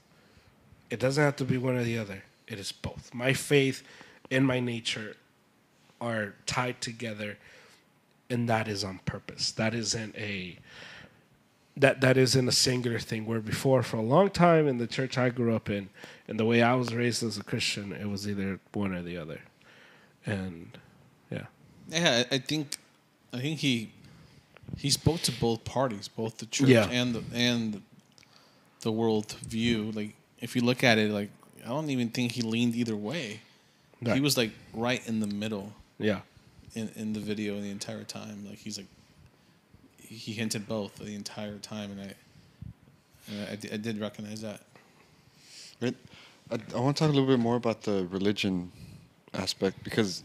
It doesn't have to be one or the other. It is both. My faith and my nature are tied together and that is on purpose. That isn't a that that isn't a singular thing. Where before, for a long time in the church I grew up in, and the way I was raised as a Christian, it was either one or the other, and yeah, Yeah, I I think, I think he, he spoke to both parties, both the church Yeah. and the and the world view. Like, if you look at it, like I don't even think he leaned either way. He was like right in the middle yeah, in in the video the entire time. Like he's like, he hinted both the entire time, and I, and I, I did recognize that. Right. I, I want to talk a little bit more about the religion aspect because,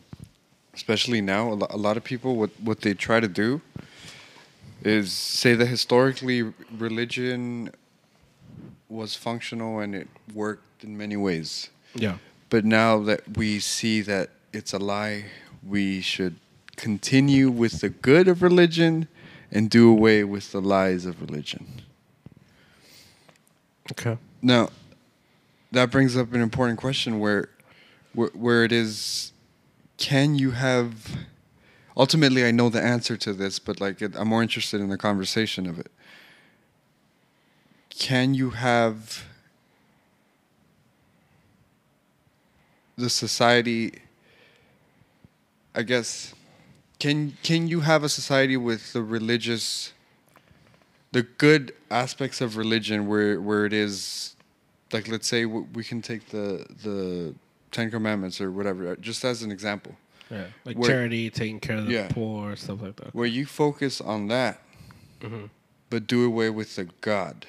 especially now, a, lo- a lot of people what what they try to do is say that historically religion was functional and it worked in many ways. yeah, But now that we see that it's a lie, we should continue with the good of religion and do away with the lies of religion. okay, Now, that brings up an important question where, where, where it is, can you have? Ultimately, I know the answer to this, but like I'm more interested in the conversation of it. Can you have the society? I guess. Can can you have a society with the religious? the good aspects of religion where where it is like let's say we can take the the 10 commandments or whatever uh, just as an example yeah, like Where- charity, taking care of the Yeah. poor, stuff like that. where you focus on that Mhm. but do away with the god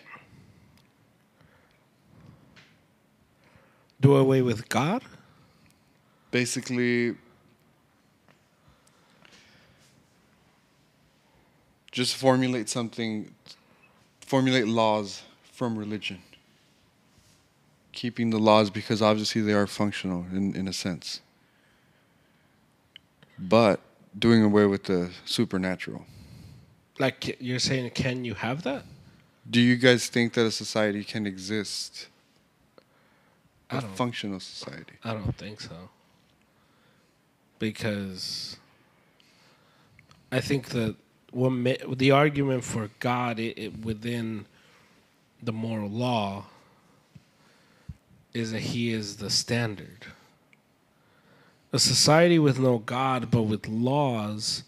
Do away with God. basically just formulate something formulate laws from religion keeping the laws because obviously they are functional in, in a sense but doing away with the supernatural Like you're saying, can you have that? do you guys think that a society can exist A functional society I don't think so. Because I think that what the argument for God it, it, within the moral law is that He is the standard. A society with no God but with laws,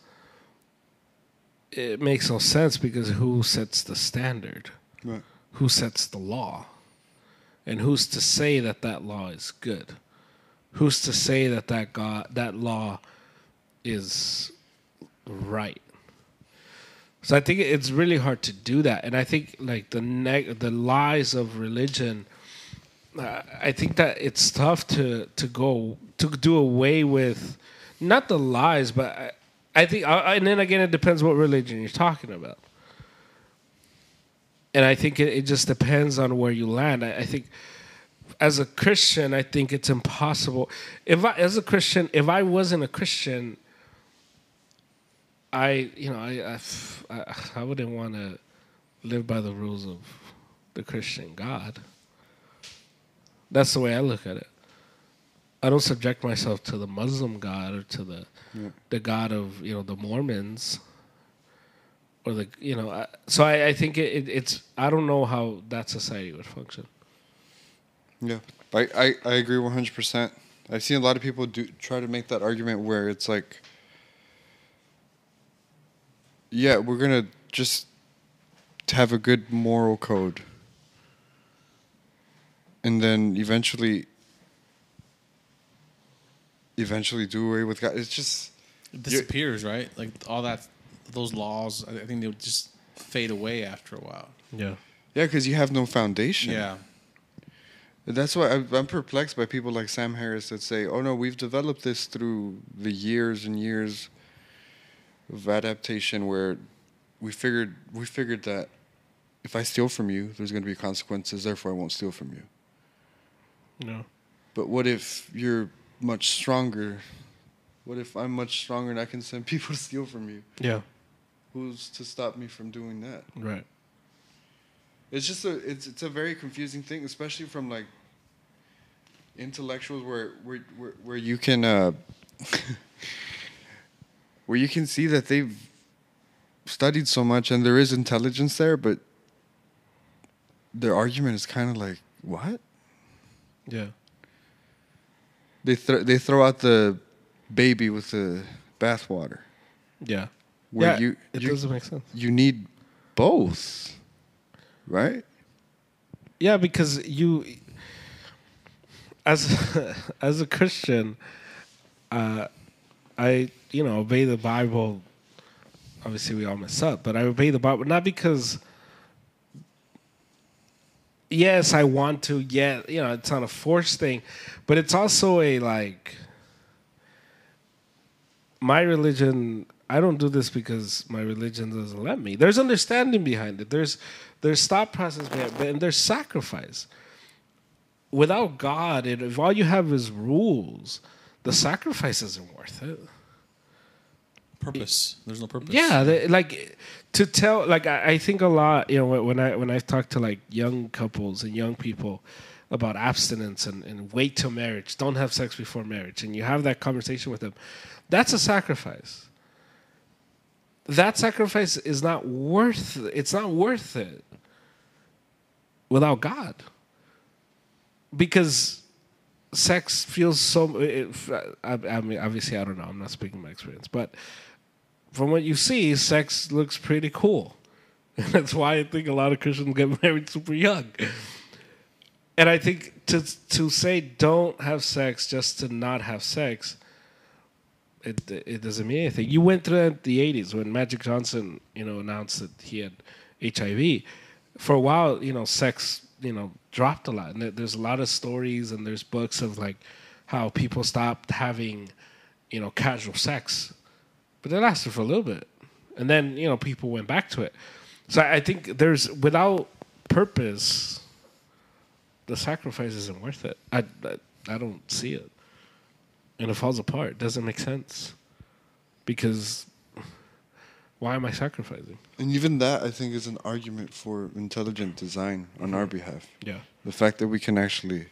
it makes no sense because who sets the standard? Right. Who sets the law? And who's to say that that law is good? Who's to say that that God that law is right? So I think it's really hard to do that, and I think like the neg- the lies of religion. Uh, I think that it's tough to to go to do away with, not the lies, but I, I think, I, and then again, it depends what religion you're talking about. and I think it, it just depends on where you land. I, I think as a Christian, I think it's impossible. If I, as a Christian, if I wasn't a Christian, I, you know, I, I, I wouldn't want to live by the rules of the Christian God. That's the way I look at it. I don't subject myself to the Muslim God or to the Yeah. the God of you know the Mormons or the you know. I, so I, I think it, it, it's I don't know how that society would function. Yeah, I, I, I agree one hundred percent. I've seen a lot of people do try to make that argument where it's like, yeah, we're gonna just have a good moral code, and then eventually, eventually do away with God. It's just It disappears, right? Like all that, those laws. I I think they would just fade away after a while. Yeah. yeah, because you have no foundation. Yeah. That's why I'm I'm perplexed by people like Sam Harris that say, "Oh no, we've developed this through the years and years of adaptation, where we figured we figured that if I steal from you, there's going to be consequences. Therefore, I won't steal from you. No. But what if you're much stronger? What if I'm much stronger and I can send people to steal from you? Yeah. Who's to stop me from doing that? Right. It's just a it's it's a very confusing thing, especially from like intellectuals where where where, where you can uh, where you can see that they've studied so much and there is intelligence there, but their argument is kind of like what Yeah. they throw they throw out the baby with the bathwater. Yeah. Where yeah. you it you, doesn't make sense. you need both, right? Yeah, because you, as as a Christian, uh, I you know obey the Bible. Obviously, we all mess up, but I obey the Bible not because. Yes, I want to. Yeah, you know, it's not a forced thing, but it's also a like. My religion. I don't do this because my religion doesn't let me. There's understanding behind it. There's there's thought process behind it, and there's sacrifice. Without God, and if all you have is rules, the sacrifice isn't worth it. Purpose. There's no purpose. Yeah, they, like to tell. Like I, I think a lot. You know, when I when I talk to like young couples and young people about abstinence and, and wait till marriage, don't have sex before marriage, and you have that conversation with them, that's a sacrifice. That sacrifice is not worth. It's not worth it without God, because sex feels so. It, I, I mean, obviously, I don't know. I'm not speaking my experience, but from what you see, sex looks pretty cool. And that's why I think a lot of Christians get married super young. And I think to to say don't have sex just to not have sex, it it doesn't mean anything. You went through the '80s when Magic Johnson, you know, announced that he had HIV. For a while, you know, sex, you know, dropped a lot, and there's a lot of stories and there's books of like how people stopped having, you know, casual sex but it lasted for a little bit, and then you know people went back to it. So I I think there's without purpose, the sacrifice isn't worth it. I I, I don't see it, and it falls apart. It doesn't make sense because why am I sacrificing? And even that, I think, is an argument for intelligent design on our behalf. Yeah, The fact that we can actually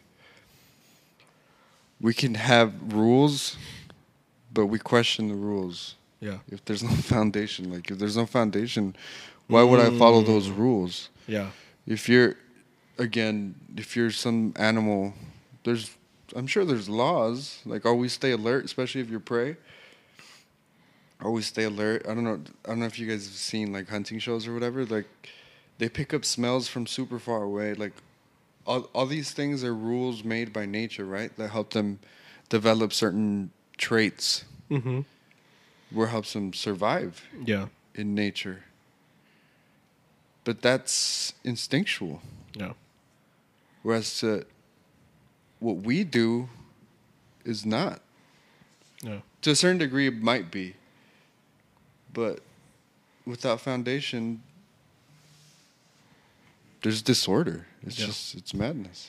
we can have rules, but we question the rules. Yeah, If there's no foundation, like if there's no foundation, why would I follow those rules? yeah, If you're again, if you're some animal, there's I'm sure there's laws. Like always stay alert, especially if you're prey. Always stay alert. I don't know. I don't know if you guys have seen like hunting shows or whatever. Like they pick up smells from super far away. Like all all these things are rules made by nature, right? That help them develop certain traits. mm-hmm. Where helps them survive yeah, in nature. But that's instinctual. yeah, Whereas to what we do is not. yeah, To a certain degree, it might be. But without foundation, there's disorder. It's Yeah. just it's madness.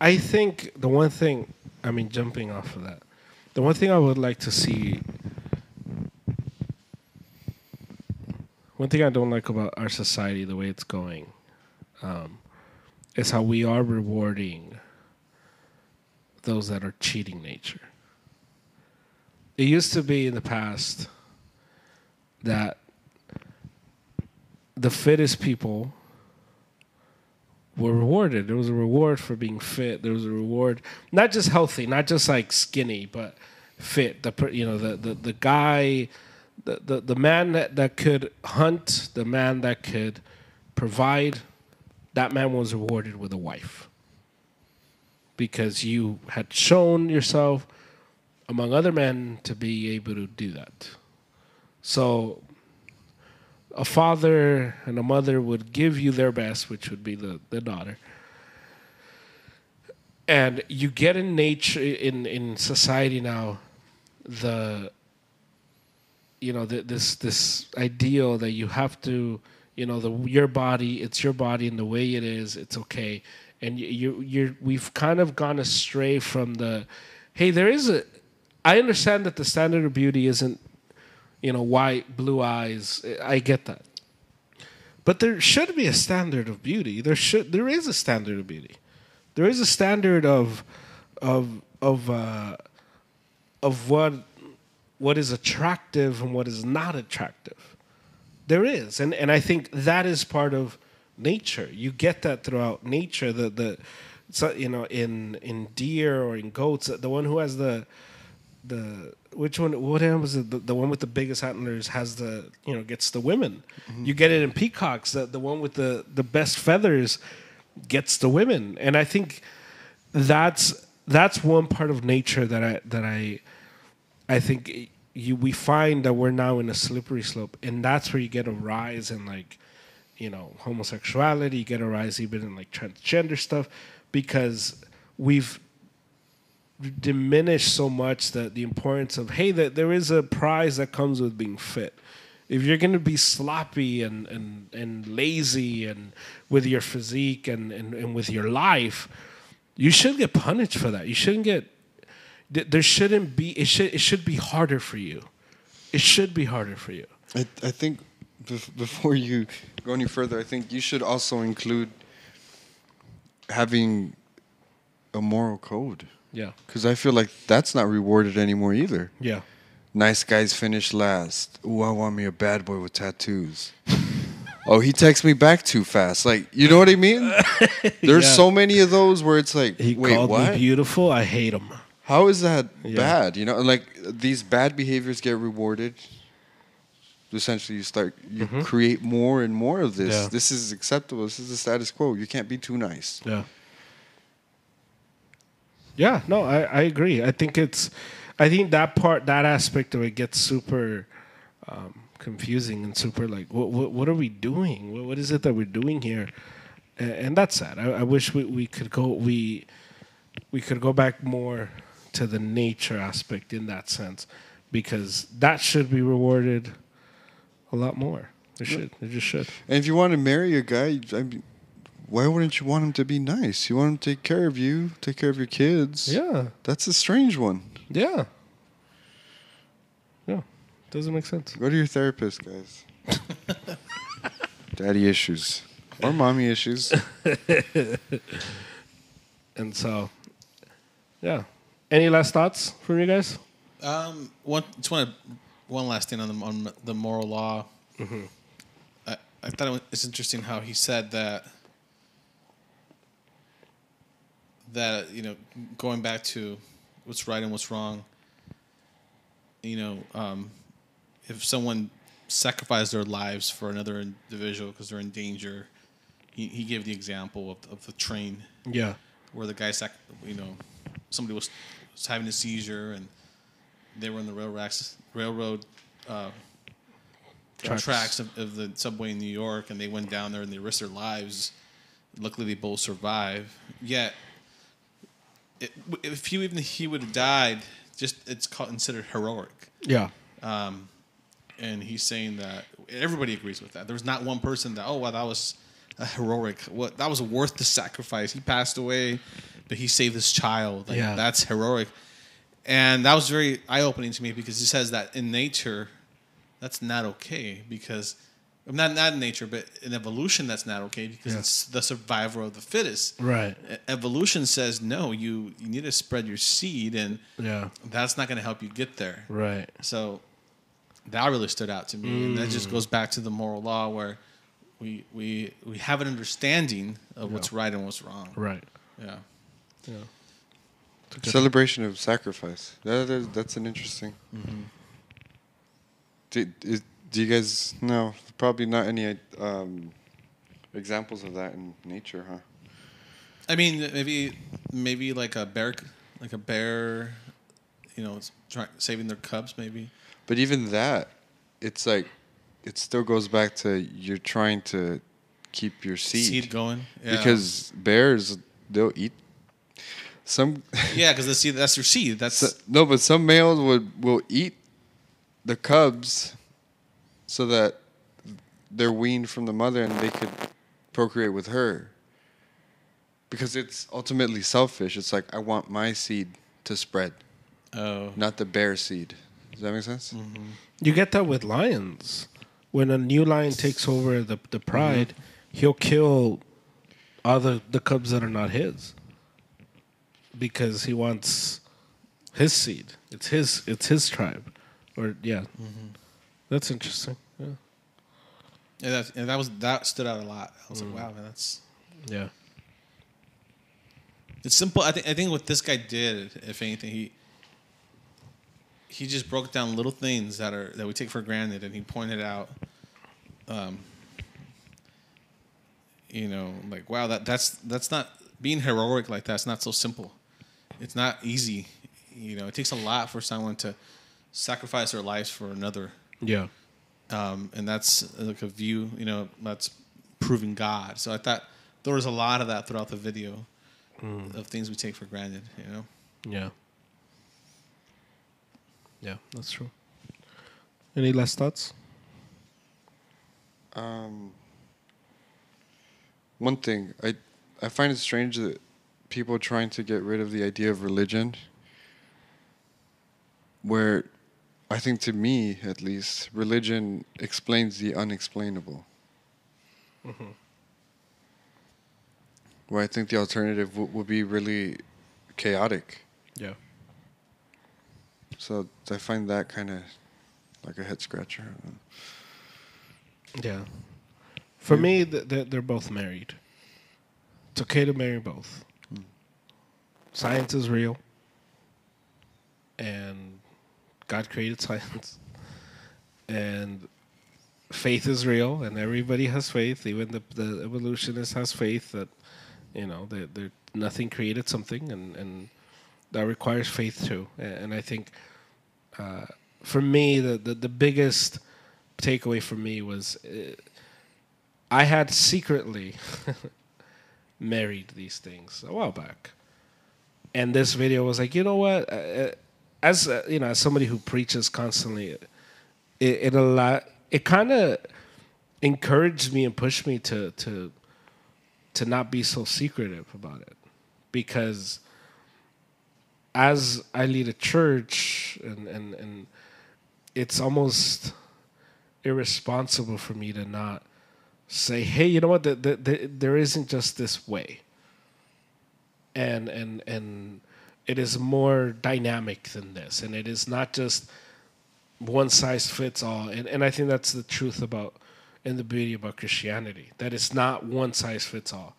I think the one thing, I mean, jumping off of that, the one thing I would like to see, one thing I don't like about our society, the way it's going, um, is how we are rewarding those that are cheating nature. It used to be in the past that the fittest people were rewarded. There was a reward for being fit. There was a reward, not just healthy, not just like skinny, but fit. The you know the the, the guy, the, the the man that, that could hunt, the man that could provide, that man was rewarded with a wife. Because you had shown yourself, among other men, to be able to do that. So a father and a mother would give you their best, which would be the, the daughter. And you get in nature in, in society now the you know this this ideal that you have to you know the your body it's your body and the way it is it's okay and you, you we've kind of gone astray from the hey there is a I understand that the standard of beauty isn't you know, white, blue eyes. I get that. But there should be a standard of beauty. There should there is a standard of beauty. There is a standard of of of uh, of what what is attractive and what is not attractive. There is. And and I think that is part of nature. You get that throughout nature. The the so, you know, in in deer or in goats, the one who has the the which one what was it the, the one with the biggest antlers has the you know gets the women mm-hmm. you get it in peacocks the, the one with the the best feathers gets the women and i think that's that's one part of nature that i that i i think you we find that we're now in a slippery slope and that's where you get a rise in like you know homosexuality you get a rise even in like transgender stuff because we've diminished so much that the importance of hey that there is a prize that comes with being fit. If you're going to be sloppy and, and, and lazy and with your physique and, and, and with your life you should get punished for that. You shouldn't get there shouldn't be it should it should be harder for you it should be harder for you I, I think before you go any further, I think you should also include having a moral code. yeah Because I feel like that's not rewarded anymore either. yeah Nice guys finish last. Ooh, I want me a bad boy with tattoos. oh, he texts me back too fast. Like, you know what I mean? There's Yeah. so many of those where it's like, he wait, called what? me beautiful i hate him How is that Yeah. bad? You know, like these bad behaviors get rewarded. Essentially, you start you create more and more of this. Mm-hmm. Yeah. This is acceptable. This is the status quo. You can't be too nice. Yeah. Yeah, no, I, I agree. I think it's, I think that part, that aspect of it gets super um, confusing and super like, what, what, what are we doing? What, what is it that we're doing here? And, and that's sad. I, I wish we, we could go, we, we could go back more to the nature aspect in that sense, because that should be rewarded a lot more. It should. It just should. And if you want to marry a guy, I mean, why wouldn't you want him to be nice? You want him to take care of you, take care of your kids. Yeah. That's a strange one. Yeah. Yeah. Doesn't make sense. Go to your therapist, guys. Daddy issues or mommy issues. And so, yeah. Any last thoughts from you guys? Um, one, just want to, one last thing on the on the moral law. I, I thought it was it's interesting how he said that that you know going back to what's right and what's wrong. You know, um, if someone sacrificed their lives for another individual because they're in danger, he, he gave the example of, of the train Yeah. where the guy, sac- you know, somebody was, was having a seizure and they were in the railroad acc- railroad uh, Tracks. tracks, of, of the subway in New York, and they went down there and they risked their lives. Luckily, they both survived. Yet, it, if he even he would have died, just it's considered heroic. Yeah. Um, and he's saying that everybody agrees with that. There's not one person that oh well that was a heroic. What that was worth the sacrifice. He passed away, but he saved this child. Like, Yeah. that's heroic, and that was very eye opening to me because he says that in nature, that's not okay because. Um, not not in nature, but in evolution, that's not okay because Yeah. it's the survivor of the fittest. Right. Evolution says no. You you need to spread your seed, and Yeah. that's not going to help you get there. Right. So that really stood out to me, and that just mm. goes back to the moral law where we we we have an understanding of what's right and what's wrong. Right. Yeah. Yeah. Celebration of sacrifice. That is, that's an interesting. Do, is, do you guys know? Probably not any um, examples of that in nature, huh? I mean, maybe maybe like a bear, like a bear, you know, try, saving their cubs. Maybe. But even that, it's like, it still goes back to you're trying to keep your seed. Seed going. Yeah. Because bears, they'll eat. Some yeah, because the seed that's your seed. That's So- no, but some males would will eat the cubs so that they're weaned from the mother and they could procreate with her. Because it's ultimately selfish. It's like I want my seed to spread, oh not the bear seed. Does that make sense? Mm-hmm. You get that with lions. When a new lion takes over the the pride, mm-hmm. he'll kill all the, the cubs that are not his. Because he wants his seed. It's his it's his tribe. Or yeah. That's interesting. Yeah. yeah, that, and that was that stood out a lot. I was like, wow, man, that's Yeah. It's simple. I think. I think what this guy did, if anything, he he just broke down little things that are that we take for granted, and he pointed out, um, you know, like wow, that that's that's not being heroic like that's not so simple. It's not easy. You know, it takes a lot for someone to sacrifice their lives for another, Yeah. um, and that's like a view. You know, that's proving God. So I thought there was a lot of that throughout the video of things we take for granted. You know. Yeah. Yeah, that's true. Any last thoughts? Um, one thing I I find it strange that people trying to get rid of the idea of religion, where I think to me at least religion explains the unexplainable. Mm-hmm. Where I think the alternative w- would be really chaotic. Yeah. So I find that kind of like a head scratcher. Yeah. For me, th- they're both married. It's okay to marry both. Science is real. And God created science. And faith is real, and everybody has faith. Even the, the evolutionist has faith that, you know, they they nothing created something, and, and that requires faith too. And, and I think uh, for me, the, the, the biggest takeaway for me was uh, I had secretly married these things a while back, and this video was like, you know what? Uh, uh, as uh, you know, as somebody who preaches constantly, it it a lot. It kind of encouraged me and pushed me to to to not be so secretive about it, because as I lead a church and and and it's almost irresponsible for me to not say, hey, you know what? The, the, the, there isn't just this way, and and and it is more dynamic than this, and it is not just one size fits all. And and I think that's the truth about and the beauty about Christianity that it's not one size fits all.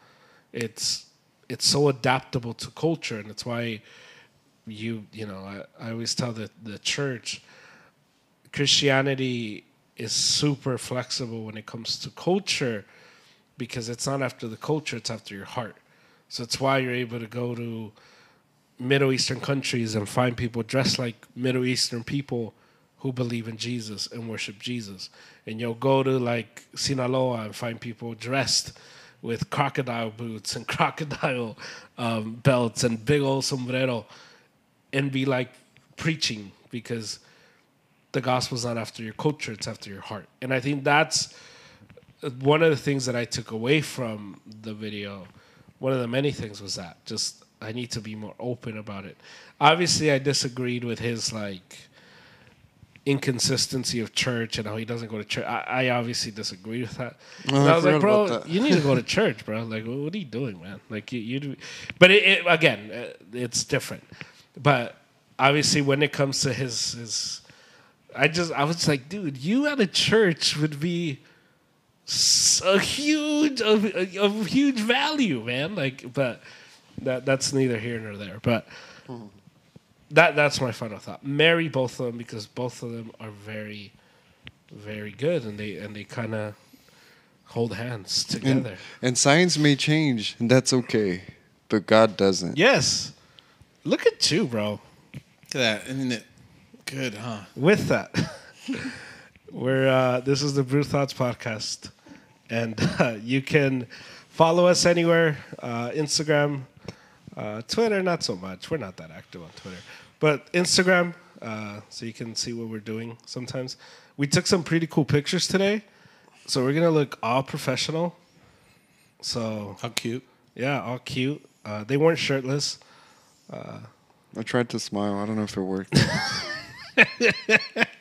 It's it's so adaptable to culture, and it's why you you know I, I always tell the the church Christianity is super flexible when it comes to culture because it's not after the culture, it's after your heart. So it's why you're able to go to Middle Eastern countries and find people dressed like Middle Eastern people who believe in Jesus and worship Jesus. And you'll go to like Sinaloa and find people dressed with crocodile boots and crocodile um, belts and big old sombrero and be like preaching because the gospel's not after your culture, it's after your heart. And I think that's one of the things that I took away from the video, one of the many things was that just I need to be more open about it. Obviously, I disagreed with his like inconsistency of church and how he doesn't go to church. I, I obviously disagree with that. And I I was like, bro, you need to go to church, bro. Like, what are you doing, man? Like, you, you do. But it, it, again, uh, it's different. But obviously, when it comes to his his, I just I was like, dude, you at a church would be a huge of, of huge value, man. Like, but that that's neither here nor there. But that that's my final thought. Marry both of them because both of them are very, very good, and they and they kind of hold hands And, together. and science may change, and that's okay. But God doesn't. yes, look at you, bro. Look at that. Isn't it good, huh? With that, we're uh, this is the Brew Thoughts podcast, and uh, you can follow us anywhere: uh, Instagram, uh, Twitter. Not so much. We're not that active on Twitter, but Instagram, uh, so you can see what we're doing. Sometimes we took some pretty cool pictures today, so we're gonna look all professional. So How cute. yeah, all cute. Uh, they weren't shirtless. I tried to smile. I don't know if it worked.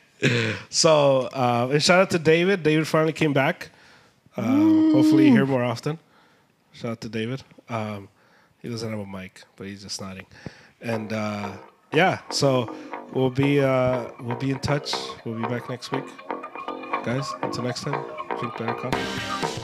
So, uh, and shout out to David. David finally came back. Um, hopefully, you hear more often. Shout out to David. Um, he doesn't have a mic, but he's just nodding. And uh, yeah, so we'll be uh, we'll be in touch. We'll be back next week, guys. Until next time, drink better coffee.